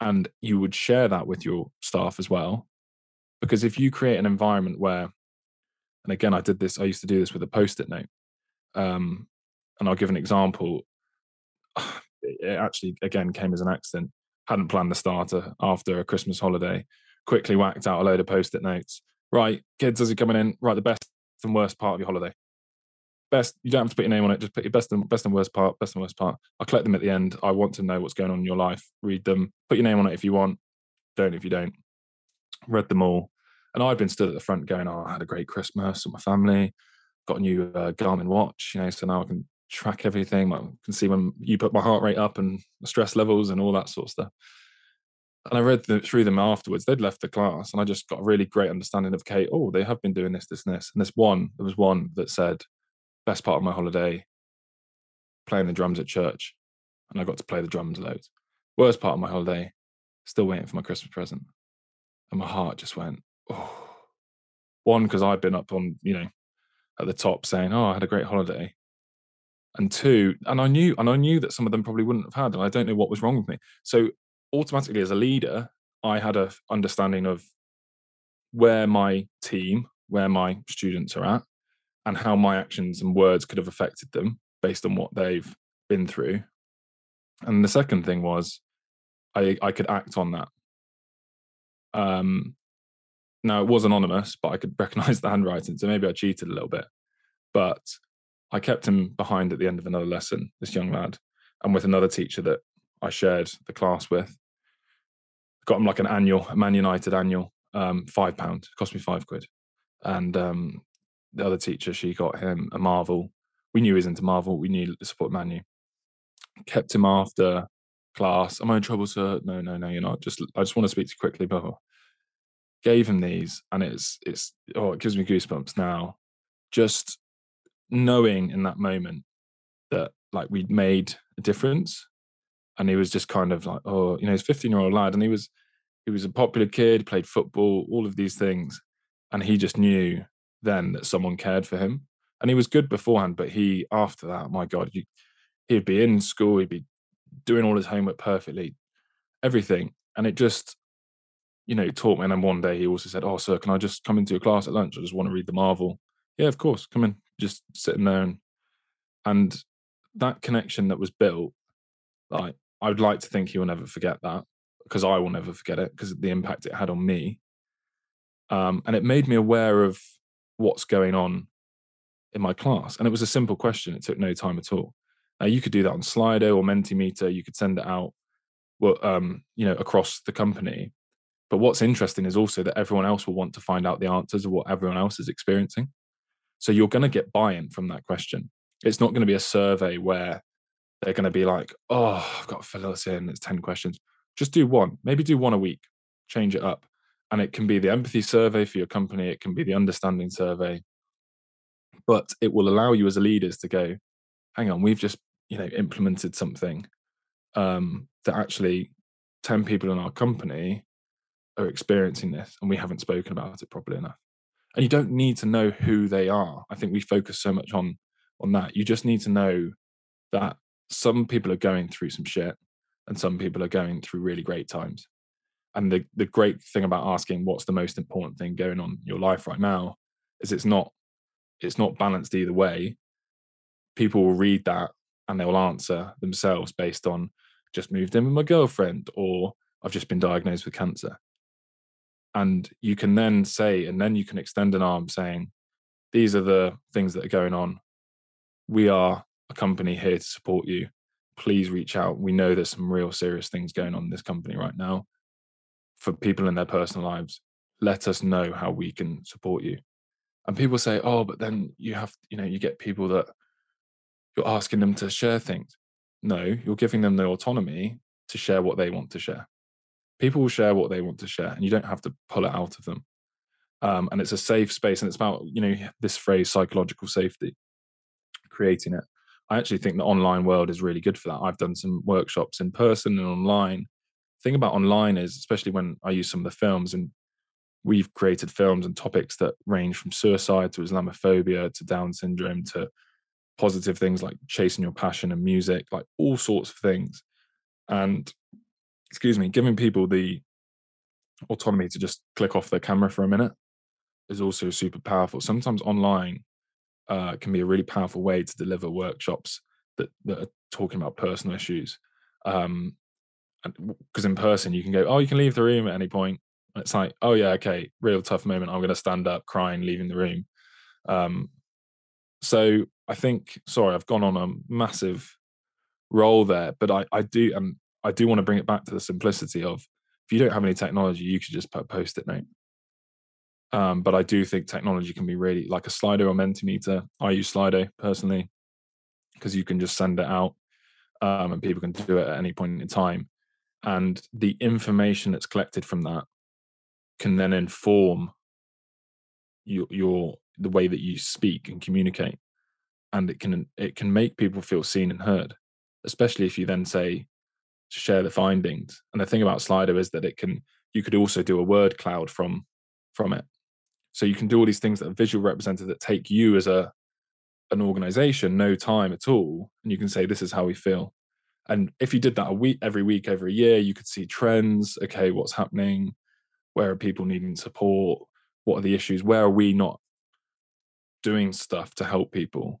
And you would share that with your staff as well. Because if you create an environment where, and again, I did this, I used to do this with a post it note. Um, and I'll give an example it actually again came as an accident. Hadn't planned the starter after a Christmas holiday. Quickly whacked out a load of post-it notes. Right, kids, as you're coming in, write the best and worst part of your holiday. Best, you don't have to put your name on it. Just put your best and best and worst part. Best and worst part. I'll collect them at the end. I want to know what's going on in your life. Read them. Put your name on it if you want. Don't if you don't. Read them all. And I've been stood at the front going, "Oh, I had a great Christmas with my family. Got a new uh, Garmin watch, you know, so now I can track everything. I can see when you put my heart rate up and stress levels and all that sort of stuff. And I read the, through them afterwards. They'd left the class, and I just got a really great understanding of Kate. Oh, they have been doing this, this, and this. And this one, there was one that said, "Best part of my holiday, playing the drums at church," and I got to play the drums loads. Worst part of my holiday, still waiting for my Christmas present, and my heart just went, oh. One because I'd been up on, you know, at the top saying, "Oh, I had a great holiday," and two and i knew and i knew that some of them probably wouldn't have had and i don't know what was wrong with me so automatically as a leader i had a understanding of where my team where my students are at and how my actions and words could have affected them based on what they've been through. And the second thing was I, I could act on that. Um, now it was anonymous, but I could recognize the handwriting, so maybe I cheated a little bit. But I kept him behind at the end of another lesson, this young lad, and with another teacher that I shared the class with. Got him like an annual, a Man United annual, um, five pound, cost me five quid. And um, the other teacher, she got him a Marvel. We knew he was into Marvel. We knew the support Man U. Kept him after class. Am I in trouble, sir? No, no, no, you're not. Just I just want to speak to you quickly, blah. Gave him these, and it's it's oh, it gives me goosebumps now. Just knowing in that moment that like we'd made a difference. And he was just kind of like, oh, you know, he's 15 year old lad, and he was he was a popular kid, played football, all of these things. And he just knew then that someone cared for him. And he was good beforehand, but he after that, my God, you, he'd be in school, he'd be doing all his homework perfectly, everything. And it just, you know, taught me. And then one day he also said, Oh, sir, can I just come into your class at lunch? I just want to read the Marvel. Yeah, of course, come in. Just sitting there and and that connection that was built, like I would like to think he will never forget that because I will never forget it because the impact it had on me. Um, and it made me aware of what's going on in my class. And it was a simple question. It took no time at all. Uh, you could do that on Slido or Mentimeter. You could send it out, well, um, you know, across the company. But what's interesting is also that everyone else will want to find out the answers of what everyone else is experiencing. So you're going to get buy-in from that question. It's not going to be a survey where they're going to be like, "Oh, I've got to fill this in. It's ten questions." Just do one. Maybe do one a week. Change it up, and it can be the empathy survey for your company. It can be the understanding survey, but it will allow you as leaders to go, hang on, we've just you know implemented something um, that actually ten people in our company are experiencing this, and we haven't spoken about it properly enough. And you don't need to know who they are. I think we focus so much on on that. You just need to know that some people are going through some shit, and some people are going through really great times. And the the great thing about asking what's the most important thing going on in your life right now is it's not it's not balanced either way people will read that and they'll answer themselves based on just moved in with my girlfriend or I've just been diagnosed with cancer. And you can then say, and then you can extend an arm saying, these are the things that are going on. We are a company here to support you. Please reach out. We know there's some real serious things going on in this company right now for people in their personal lives. Let us know how we can support you. And people say, oh, but then you have, you know, you get people that you're asking them to share things. No, you're giving them the autonomy to share what they want to share. People will share what they want to share, and you don't have to pull it out of them. Um, and it's a safe space, and it's about you know this phrase psychological safety, creating it. I actually think the online world is really good for that. I've done some workshops in person and online. The thing about online is, especially when I use some of the films, and we've created films and topics that range from suicide to Islamophobia to Down syndrome to positive things like chasing your passion and music, like all sorts of things. And excuse me, giving people the autonomy to just click off their camera for a minute is also super powerful. Sometimes online uh, can be a really powerful way to deliver workshops that, that are talking about personal issues. Um, because in person you can go, oh, you can leave the room at any point. It's like, oh yeah, okay, real tough moment. I'm going to stand up, crying, leaving the room. Um, so I think, sorry, I've gone on a massive roll there, but I, I do, and I do want to bring it back to the simplicity of if you don't have any technology, you could just put post it note. Um, but I do think technology can be really like a Slido or Mentimeter. I use Slido personally because you can just send it out um, and people can do it at any point in time. And the information that's collected from that can then inform your, your the way that you speak and communicate and it can it can make people feel seen and heard especially if you then say share the findings. And the thing about slido is that it can you could also do a word cloud from from it. So you can do all these things that are visual represented that take you as a an organization no time at all and you can say this is how we feel. And if you did that a week every week every year you could see trends. Okay what's happening? Where are people needing support? What are the issues? Where are we not doing stuff to help people.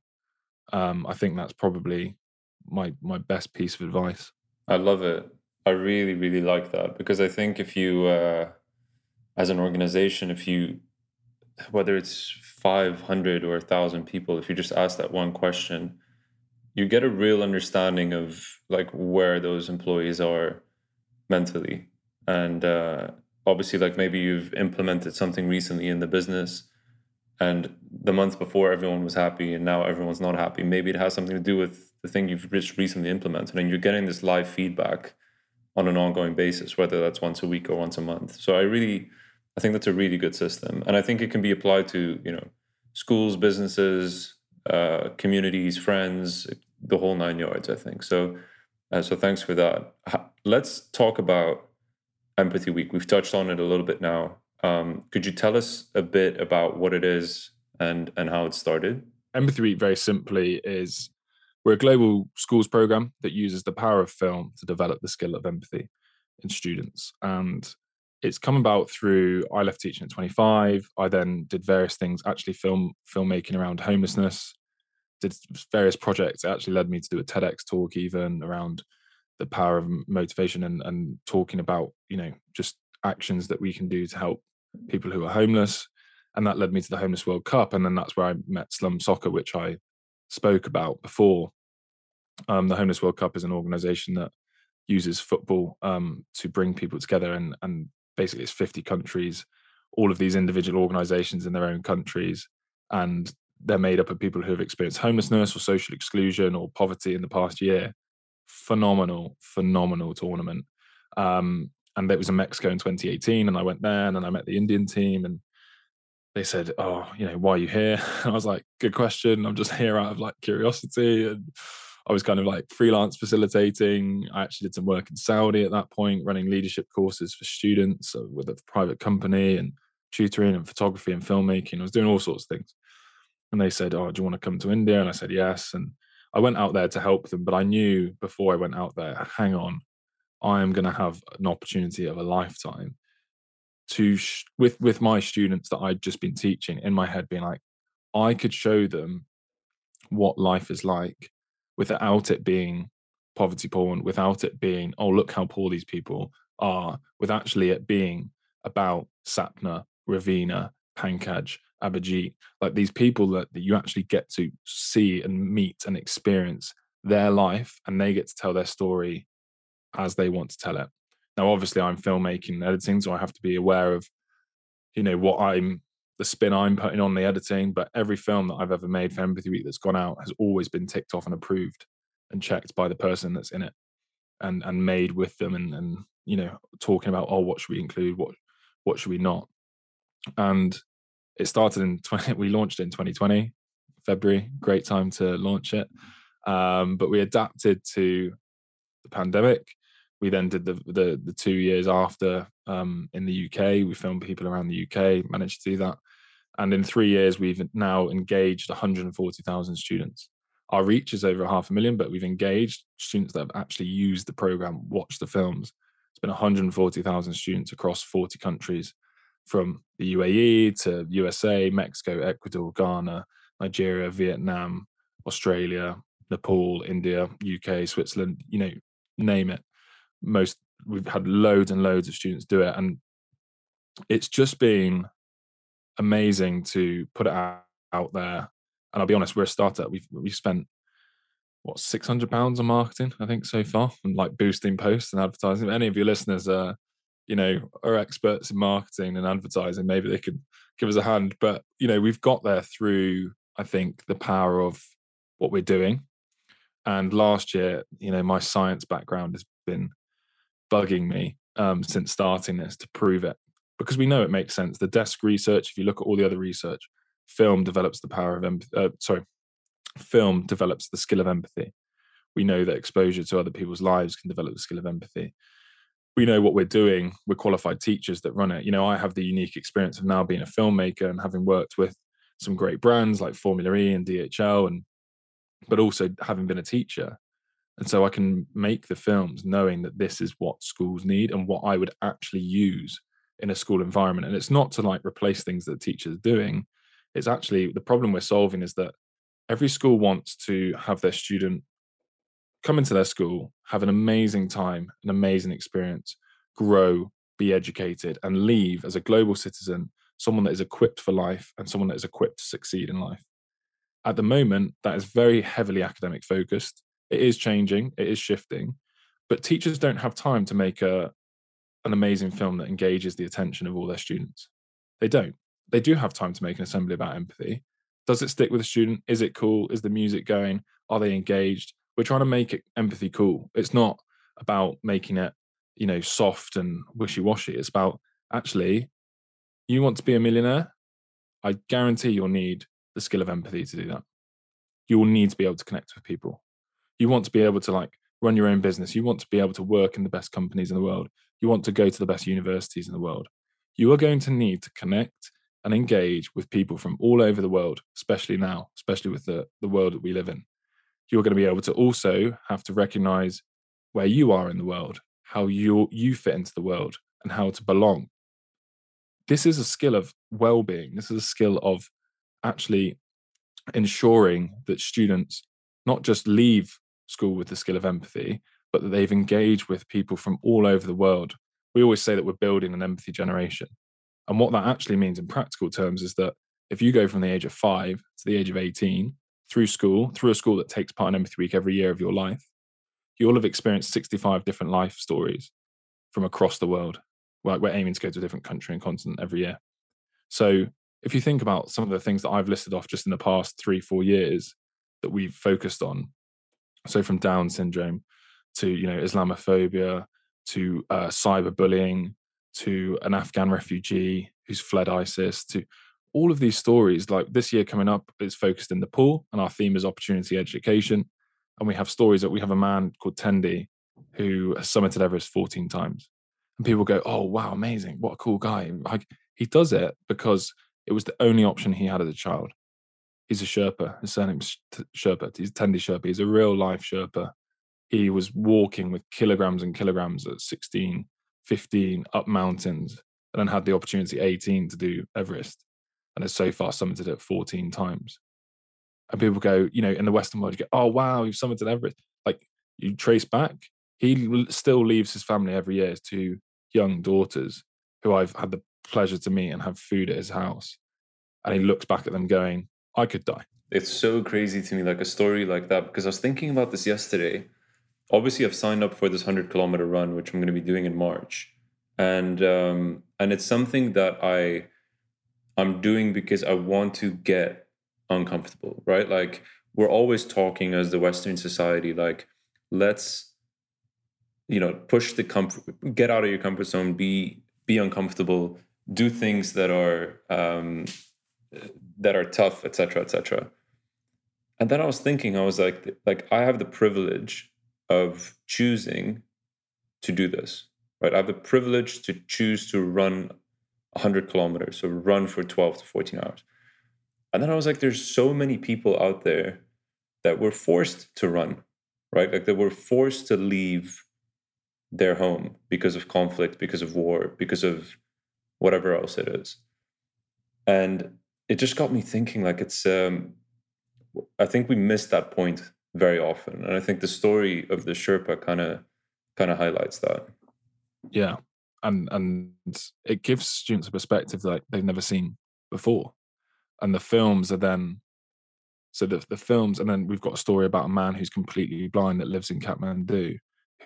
Um, I think that's probably my my best piece of advice. I love it. I really, really like that because I think if you, uh, as an organization, if you, whether it's 500 or 1,000 people, if you just ask that one question, you get a real understanding of like where those employees are mentally. And uh, obviously, like maybe you've implemented something recently in the business and the month before everyone was happy and now everyone's not happy. Maybe it has something to do with the thing you've just recently implemented and you're getting this live feedback on an ongoing basis, whether that's once a week or once a month. So I really, I think that's a really good system, and I think it can be applied to you know schools, businesses, uh, communities, friends, the whole nine yards. I think so. Uh, so thanks for that. Let's talk about Empathy Week. We've touched on it a little bit now. Um, could you tell us a bit about what it is and and how it started? Empathy very simply, is we're a global schools program that uses the power of film to develop the skill of empathy in students. And it's come about through I left teaching at 25. I then did various things, actually film filmmaking around homelessness, did various projects. It actually led me to do a TEDx talk even around the power of motivation and, and talking about, you know, just actions that we can do to help people who are homeless. And that led me to the Homeless World Cup. And then that's where I met Slum Soccer, which I spoke about before. Um, the Homeless World Cup is an organization that uses football um, to bring people together, and, and basically it's 50 countries, all of these individual organizations in their own countries, and they're made up of people who have experienced homelessness or social exclusion or poverty in the past year. Phenomenal, phenomenal tournament. Um, and it was in Mexico in 2018, and I went there, and then I met the Indian team, and they said, "Oh, you know, why are you here?" And I was like, "Good question. I'm just here out of like curiosity." And I was kind of like freelance facilitating. I actually did some work in Saudi at that point, running leadership courses for students uh, with a private company and tutoring and photography and filmmaking. I was doing all sorts of things. And they said, "Oh, do you want to come to India?" And I said, "Yes." And I went out there to help them, but I knew before I went out there, hang on, I am going to have an opportunity of a lifetime to sh- with with my students that I'd just been teaching in my head being like I could show them what life is like without it being poverty porn without it being oh look how poor these people are with actually it being about Sapna Ravina Pankaj Abhijit like these people that, that you actually get to see and meet and experience their life and they get to tell their story as they want to tell it. Now, obviously, I'm filmmaking and editing, so I have to be aware of, you know, what I'm the spin I'm putting on the editing. But every film that I've ever made for Empathy Week that's gone out has always been ticked off and approved and checked by the person that's in it, and and made with them, and and you know, talking about oh, what should we include, what what should we not, and it started in 20 we launched it in 2020 february great time to launch it. Um, but we adapted to the pandemic we then did the the, the two years after um, in the UK. We filmed people around the UK, managed to do that, and in three years we've now engaged 140,000 students. Our reach is over half a million, but we've engaged students that have actually used the program, watched the films. It's been 140,000 students across 40 countries, from the UAE to USA, Mexico, Ecuador, Ghana, Nigeria, Vietnam, Australia, Nepal, India, UK, Switzerland, you know, name it most we've had loads and loads of students do it and it's just been amazing to put it out, out there. And i'll be honest we're a startup. We've we've spent what 600 pounds on marketing i think so far and like boosting posts and advertising. If any of your listeners are you know are experts in marketing and advertising. Maybe they could give us a hand. But you know we've got there through i think the power of what we're doing. And last year you know my science background has been bugging me um, since starting this to prove it because we know it makes sense. The desk research, if you look at all the other research, film develops the power of empathy. Uh, sorry, film develops the skill of empathy. We know that exposure to other people's lives can develop the skill of empathy. We know what we're doing. We're qualified teachers that run it. You know, I have the unique experience of now being a filmmaker and having worked with some great brands like Formula E and DHL, and but also having been a teacher and so I can make the films knowing that this is what schools need and what I would actually use in a school environment. And it's not to like replace things that teachers are doing. It's actually the problem we're solving is that every school wants to have their student come into their school, have an amazing time, an amazing experience, grow, be educated, and leave as a global citizen, someone that is equipped for life and someone that is equipped to succeed in life. At the moment, that is very heavily academic focused. It is changing, it is shifting, but teachers don't have time to make a an amazing film that engages the attention of all their students. They don't. They do have time to make an assembly about empathy. Does it stick with the student? Is it cool? Is the music going? Are they engaged? We're trying to make empathy cool. It's not about making it, you know, soft and wishy-washy. It's about actually, you want to be a millionaire? I guarantee you'll need the skill of empathy to do that. You will need to be able to connect with people. You want to be able to like run your own business. You want to be able to work in the best companies in the world. You want to go to the best universities in the world. You are going to need to connect and engage with people from all over the world, especially now, especially with the, the world that we live in. You're going to be able to also have to recognize where you are in the world, how you you fit into the world, and how to belong. This is a skill of well-being. This is a skill of actually ensuring that students not just leave school with the skill of empathy, but that they've engaged with people from all over the world. We always say that we're building an empathy generation. And what that actually means in practical terms is that if you go from the age of five to the age of 18 through school, through a school that takes part in Empathy Week every year of your life, you'll have experienced 65 different life stories from across the world. We're, we're aiming to go to a different country and continent every year. So if you think about some of the things that I've listed off just in the past three, four years that we've focused on, so from Down syndrome to you know Islamophobia to uh, cyberbullying to an Afghan refugee who's fled ISIS to all of these stories. Like this year coming up is focused in the Nepal, and our theme is opportunity education. And we have stories that we have a man called Tendi who has summited Everest 14 times. And people go, Oh, wow, amazing. What a cool guy. Like he does it because it was the only option he had as a child. He's a Sherpa. His surname's Sherpa. He's Tendi Sherpa. He's a real life Sherpa. He was walking with kilograms and kilograms at 16, 15 up mountains, and then had the opportunity 18 to do Everest, and has so far summited it 14 times. And people go, you know, in the Western world, you go, oh wow, you've summited Everest. Like you trace back, he still leaves his family every year, his two young daughters, who I've had the pleasure to meet and have food at his house. And he looks back at them going, I could die. It's so crazy to me, like a story like that, because I was thinking about this yesterday. Obviously, I've signed up for this hundred kilometer run, which I'm going to be doing in March, and um, and it's something that I I'm doing because I want to get uncomfortable, right? Like we're always talking as the Western society, like let's you know push the comfort, get out of your comfort zone, be be uncomfortable, do things that are um, that are tough, etc., etc. And then I was thinking, I was like, like I have the privilege of choosing to do this, right? I have the privilege to choose to run 100 kilometers, so run for 12 to 14 hours. And then I was like, there's so many people out there that were forced to run, right? Like they were forced to leave their home because of conflict, because of war, because of whatever else it is. And it just got me thinking like it's um i think we miss that point very often and i think the story of the sherpa kind of kind of highlights that. Yeah and and it gives students a perspective that they've never seen before and the films are then so the, the films and then we've got a story about a man who's completely blind that lives in kathmandu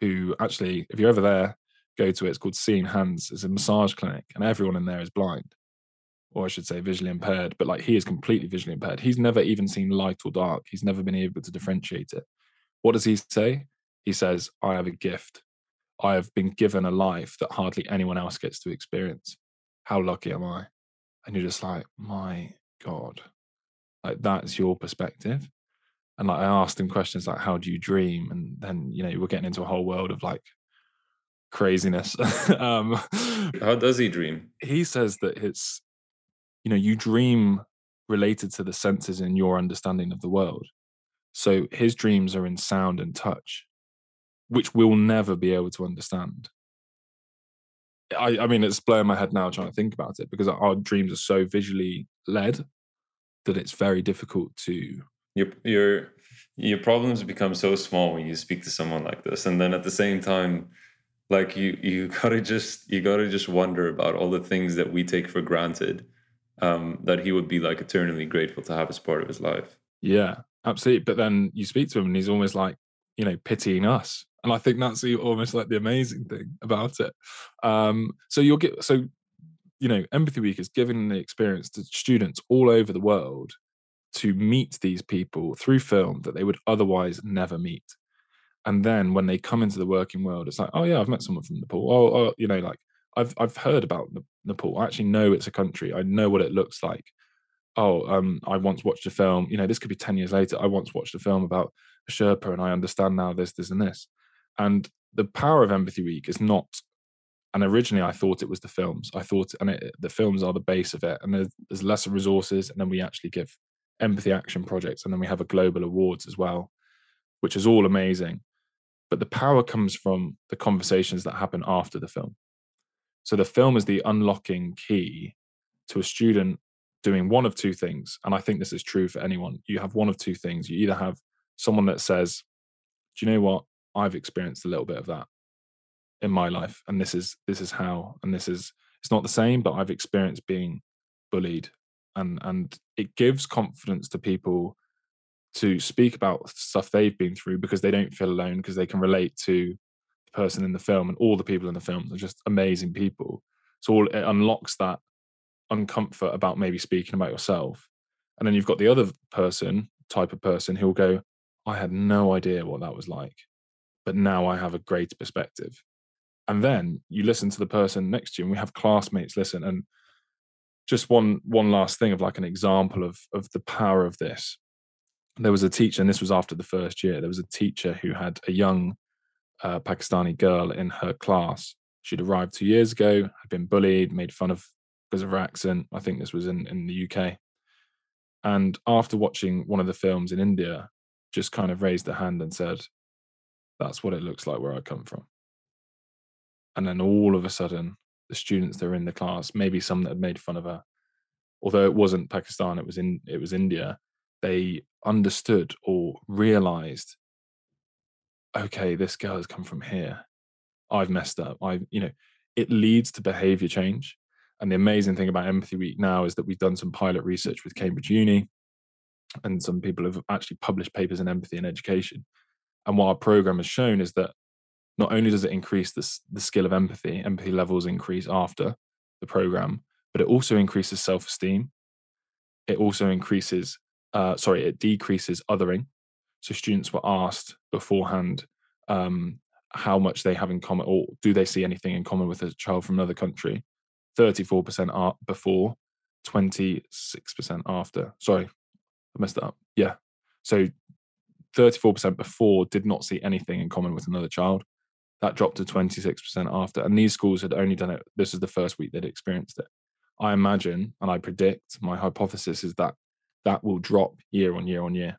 who actually if you're ever there go to it it's called seeing hands it's a massage clinic and everyone in there is blind or I should say visually impaired, but like he is completely visually impaired. He's never even seen light or dark. He's never been able to differentiate it. What does he say? He says, I have a gift. I have been given a life that hardly anyone else gets to experience. How lucky am I? And you're just like, my God, like that's your perspective. And like I asked him questions like, how do you dream? And then, you know, we're getting into a whole world of like craziness. um, how does he dream? He says that it's you know you dream related to the senses in your understanding of the world. So his dreams are in sound and touch which we'll never be able to understand. I, I mean it's blowing my head now trying to think about it because our dreams are so visually led that it's very difficult to your your your problems become so small when you speak to someone like this and then at the same time like you you gotta just you gotta just wonder about all the things that we take for granted um that he would be like eternally grateful to have as part of his life. Yeah absolutely but then you speak to him and he's almost like you know pitying us and i think that's almost like the amazing thing about it. Um so you'll get so you know empathy week is giving the experience to students all over the world to meet these people through film that they would otherwise never meet. And then when they come into the working world it's like oh yeah i've met someone from nepal oh, oh you know like i've i've heard about nepal i actually know it's a country i know what it looks like oh um i once watched a film you know this could be 10 years later i once watched a film about a sherpa and i understand now this this and this and the power of empathy week is not and originally I thought it was the films. I thought, and it, the films are the base of it, and there's, there's lesser resources, and then we actually give empathy action projects, and then we have a global awards as well, which is all amazing. But the power comes from the conversations that happen after the film. So the film is the unlocking key to a student doing one of two things, and I think this is true for anyone. You have one of two things. You either have someone that says, "Do you know what? I've experienced a little bit of that." in my life and this is this is how and this is it's not the same but i've experienced being bullied and and it gives confidence to people to speak about stuff they've been through because they don't feel alone because they can relate to person in the film and all the people in the film are just amazing people. So all, it unlocks that uncomfort about maybe speaking about yourself. And then you've got the other person type of person who'll go i had no idea what that was like but now i have a greater perspective. And then you listen to the person next to you and we have classmates listen and just one one last thing of like an example of of the power of this. There was a teacher and this was after the first year there was a teacher who had a young uh, pakistani girl in her class. She'd arrived two years ago had been bullied made fun of because of her accent. I think this was in in the uk and after watching one of the films in india just kind of raised a hand and said that's what it looks like where i come from. And then all of a sudden the students that are in the class maybe some that had made fun of her although it wasn't pakistan it was in it was india they understood or realized okay this girl has come from here i've messed up i you know it leads to behavior change and the amazing thing about empathy week now is that we've done some pilot research with cambridge uni and some people have actually published papers in empathy and education and what our program has shown is that not only does it increase the, the skill of empathy, empathy levels increase after the program, but it also increases self esteem. It also increases, uh, sorry, it decreases othering. So students were asked beforehand um, how much they have in common, or do they see anything in common with a child from another country? 34% are before, 26% after. Sorry, I messed that up. Yeah. So 34% before did not see anything in common with another child. That dropped to 26% after. And these schools had only done it, this is the first week they'd experienced it. I imagine and I predict, my hypothesis is that that will drop year on year on year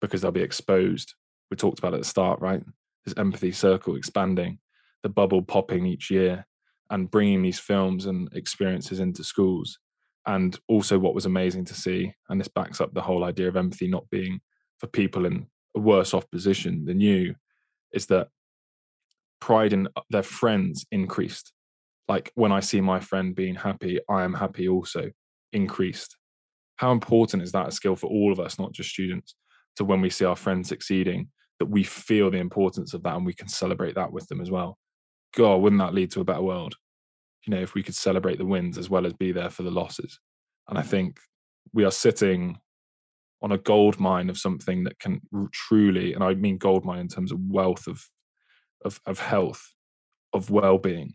because they'll be exposed. We talked about at the start, right? This empathy circle expanding, the bubble popping each year and bringing these films and experiences into schools. And also, what was amazing to see, and this backs up the whole idea of empathy not being for people in a worse off position than you, is that pride in uh, their friends increased. Like when I see my friend being happy, I am happy also increased. How important is that a skill for all of us, not just students, to when we see our friends succeeding, that we feel the importance of that and we can celebrate that with them as well? God, wouldn't that lead to a better world? You know, if we could celebrate the wins as well as be there for the losses. And I think we are sitting on a gold mine of something that can truly, and I mean gold mine in terms of wealth of of, of health, of well-being,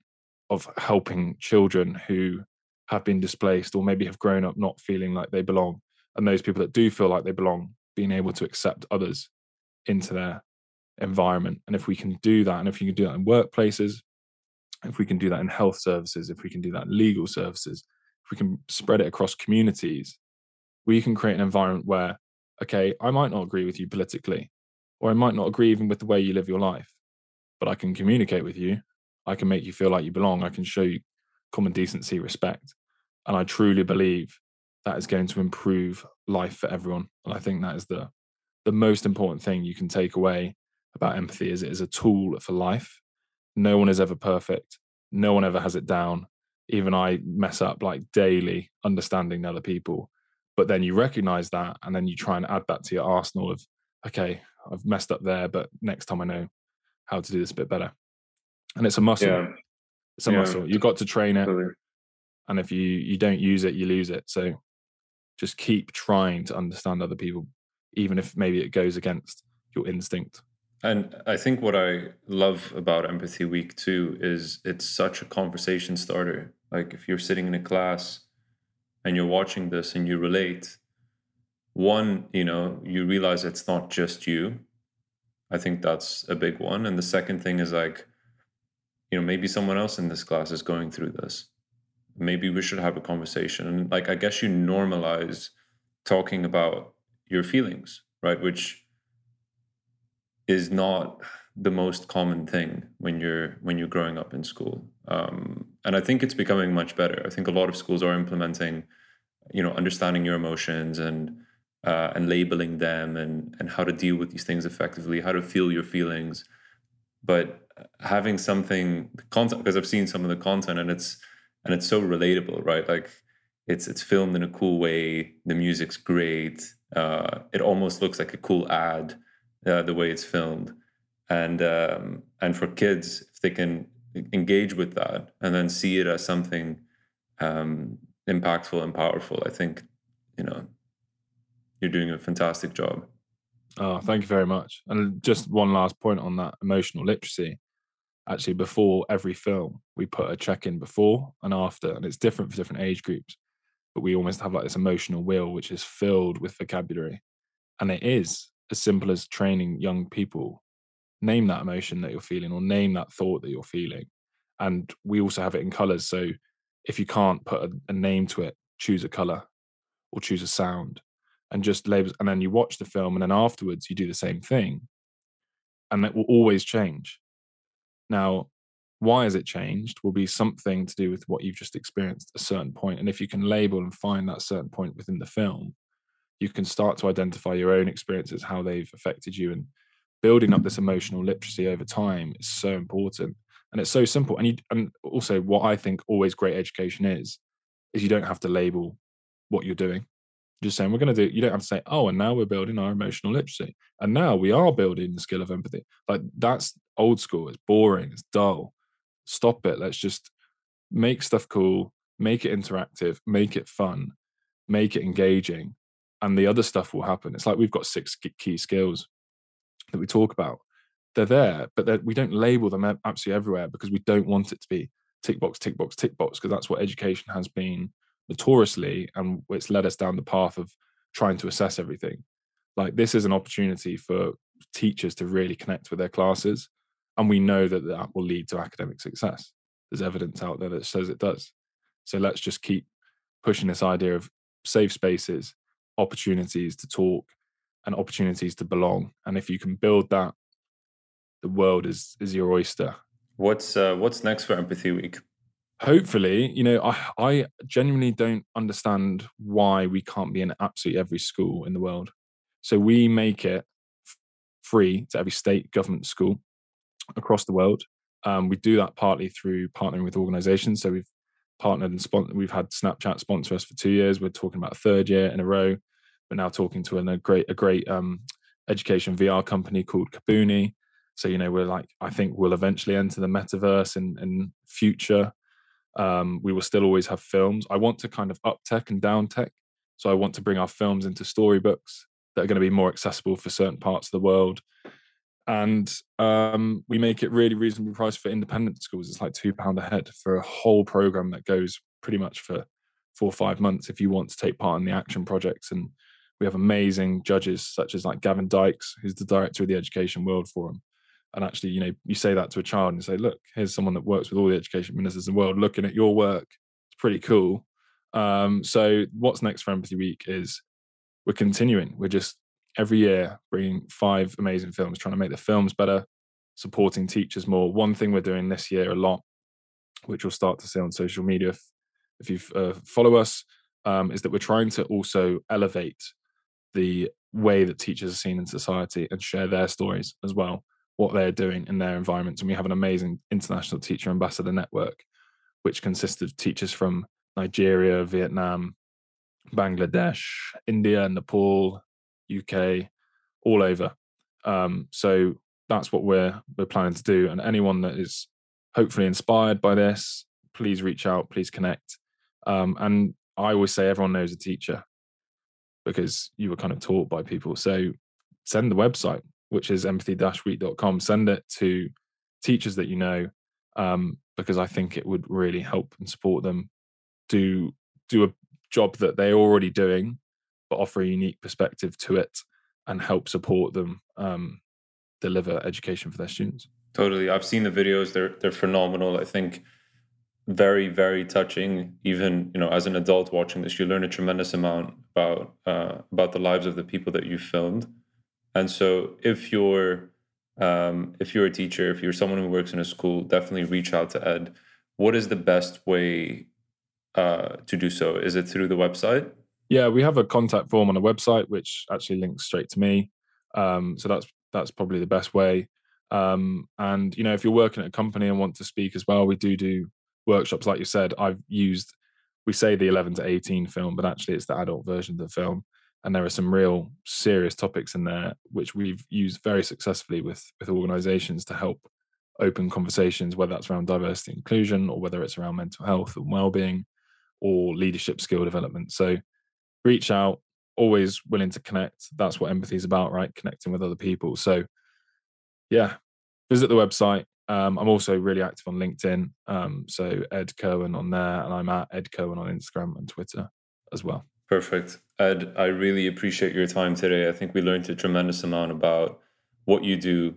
of helping children who have been displaced or maybe have grown up not feeling like they belong. And those people that do feel like they belong, being able to accept others into their environment. And if we can do that, and if you can do that in workplaces, if we can do that in health services, if we can do that in legal services, if we can spread it across communities, we can create an environment where, okay, I might not agree with you politically, or I might not agree even with the way you live your life but I can communicate with you. I can make you feel like you belong. I can show you common decency, respect. And I truly believe that is going to improve life for everyone. And I think that is the the most important thing you can take away about empathy is it is a tool for life. No one is ever perfect. No one ever has it down. Even I mess up like daily understanding other people. But then you recognize that and then you try and add that to your arsenal of, okay, I've messed up there, but next time I know how to do this a bit better. And it's a muscle. Yeah. It's a yeah. muscle. You've got to train it. Absolutely. And if you you don't use it, you lose it. So just keep trying to understand other people, even if maybe it goes against your instinct. And I think what I love about Empathy Week too is it's such a conversation starter. Like if you're sitting in a class and you're watching this and you relate, one, you know, you realize it's not just you. I think that's a big one. And the second thing is like, you know, maybe someone else in this class is going through this. Maybe we should have a conversation. And like, I guess you normalize talking about your feelings, right? Which is not the most common thing when you're when you're growing up in school. Um, and I think it's becoming much better. I think a lot of schools are implementing, you know, understanding your emotions and uh, and labeling them and and how to deal with these things effectively, how to feel your feelings. But having something content because I've seen some of the content and it's and it's so relatable, right? Like it's it's filmed in a cool way. The music's great. Uh, it almost looks like a cool ad uh, the way it's filmed, and um, and for kids if they can engage with that and then see it as something um, impactful and powerful, I think you know you're doing a fantastic job. Oh, thank you very much. And just one last point on that emotional literacy. Actually, before every film, we put a check in before and after, and it's different for different age groups. But we almost have like this emotional wheel, which is filled with vocabulary. And it is as simple as training young people name that emotion that you're feeling or name that thought that you're feeling. And we also have it in colors. So if you can't put a, a name to it, choose a color or choose a sound and just labels and then you watch the film and then afterwards you do the same thing and it will always change now why has it changed will be something to do with what you've just experienced a certain point and if you can label and find that certain point within the film you can start to identify your own experiences how they've affected you and building up this emotional literacy over time is so important and it's so simple and you and also what i think always great education is is you don't have to label what you're doing. Just saying we're going to do you don't have to say oh and now we're building our emotional literacy and now we are building the skill of empathy. Like that's old school it's boring it's dull. Stop it let's just make stuff cool make it interactive make it fun make it engaging and the other stuff will happen. It's like we've got six key skills that we talk about. They're there but we don't label them absolutely everywhere because we don't want it to be tick box tick box tick box because that's what education has been notoriously and it's led us down the path of trying to assess everything. Like this is an opportunity for teachers to really connect with their classes and we know that that will lead to academic success. There's evidence out there that says it does. So let's just keep pushing this idea of safe spaces opportunities to talk and opportunities to belong. And if you can build that the world is is your oyster. What's uh, what's next for empathy week? Hopefully, you know, I, I genuinely don't understand why we can't be in absolutely every school in the world. So we make it free to every state government school across the world. Um, we do that partly through partnering with organizations. So we've partnered and we've had Snapchat sponsor us for two years. We're talking about a third year in a row. We're now talking to a great a great um, education VR company called Kabuni. So you know we're like I think we'll eventually enter the metaverse in in future. Um, we will still always have films. I want to kind of up tech and down tech. So I want to bring our films into storybooks that are going to be more accessible for certain parts of the world. And um, we make it really reasonably priced for independent schools. It's like two pound a head for a whole program that goes pretty much for four or five months if you want to take part in the action projects. And we have amazing judges such as like Gavin Dykes, who's the director of the Education World Forum, and actually you know you say that to a child and you say look here's someone that works with all the education ministers in the world looking at your work it's pretty cool um, so what's next for empathy week is we're continuing we're just every year bringing five amazing films trying to make the films better supporting teachers more one thing we're doing this year a lot which you'll start to see on social media if, if you uh, follow us um, is that we're trying to also elevate the way that teachers are seen in society and share their stories as well, what they're doing in their environments. And we have an amazing international teacher ambassador network, which consists of teachers from Nigeria, Vietnam, Bangladesh, India, Nepal, UK, all over. Um, so that's what we're we're planning to do. And anyone that is hopefully inspired by this, please reach out, please connect. Um, and I always say everyone knows a teacher because you were kind of taught by people. So send the website, which is empathy-week.com. Send it to teachers that you know, um, because I think it would really help and support them do do a job that they're already doing, but offer a unique perspective to it and help support them um, deliver education for their students. Totally. I've seen the videos. They're they're phenomenal. I think very very touching. Even you know, as an adult watching this, you learn a tremendous amount about uh, about the lives of the people that you filmed. And so, if you're um, if you're a teacher, if you're someone who works in a school, definitely reach out to Ed. What is the best way uh, to do so? Is it through the website? Yeah, we have a contact form on a website, which actually links straight to me. Um, so that's that's probably the best way. Um, and you know, if you're working at a company and want to speak as well, we do do workshops. Like you said, I've used we say the 11 to 18 film, but actually it's the adult version of the film. And there are some real serious topics in there which we've used very successfully with with organizations to help open conversations, whether that's around diversity inclusion or whether it's around mental health and well-being or leadership skill development. So reach out, always willing to connect. That's what empathy is about, right? Connecting with other people. So yeah, visit the website, um, I'm also really active on LinkedIn. Um, so Ed Kirwan on there, and I'm at Ed Kirwan on Instagram and Twitter as well. Perfect. Ed, I really appreciate your time today. I think we learned a tremendous amount about what you do,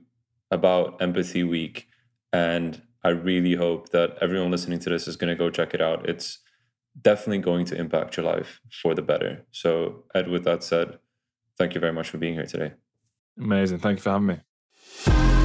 about Empathy Week, and I really hope that everyone listening to this is going to go check it out. It's definitely going to impact your life for the better. So, Ed, with that said, thank you very much for being here today. Amazing. Thank you for having me.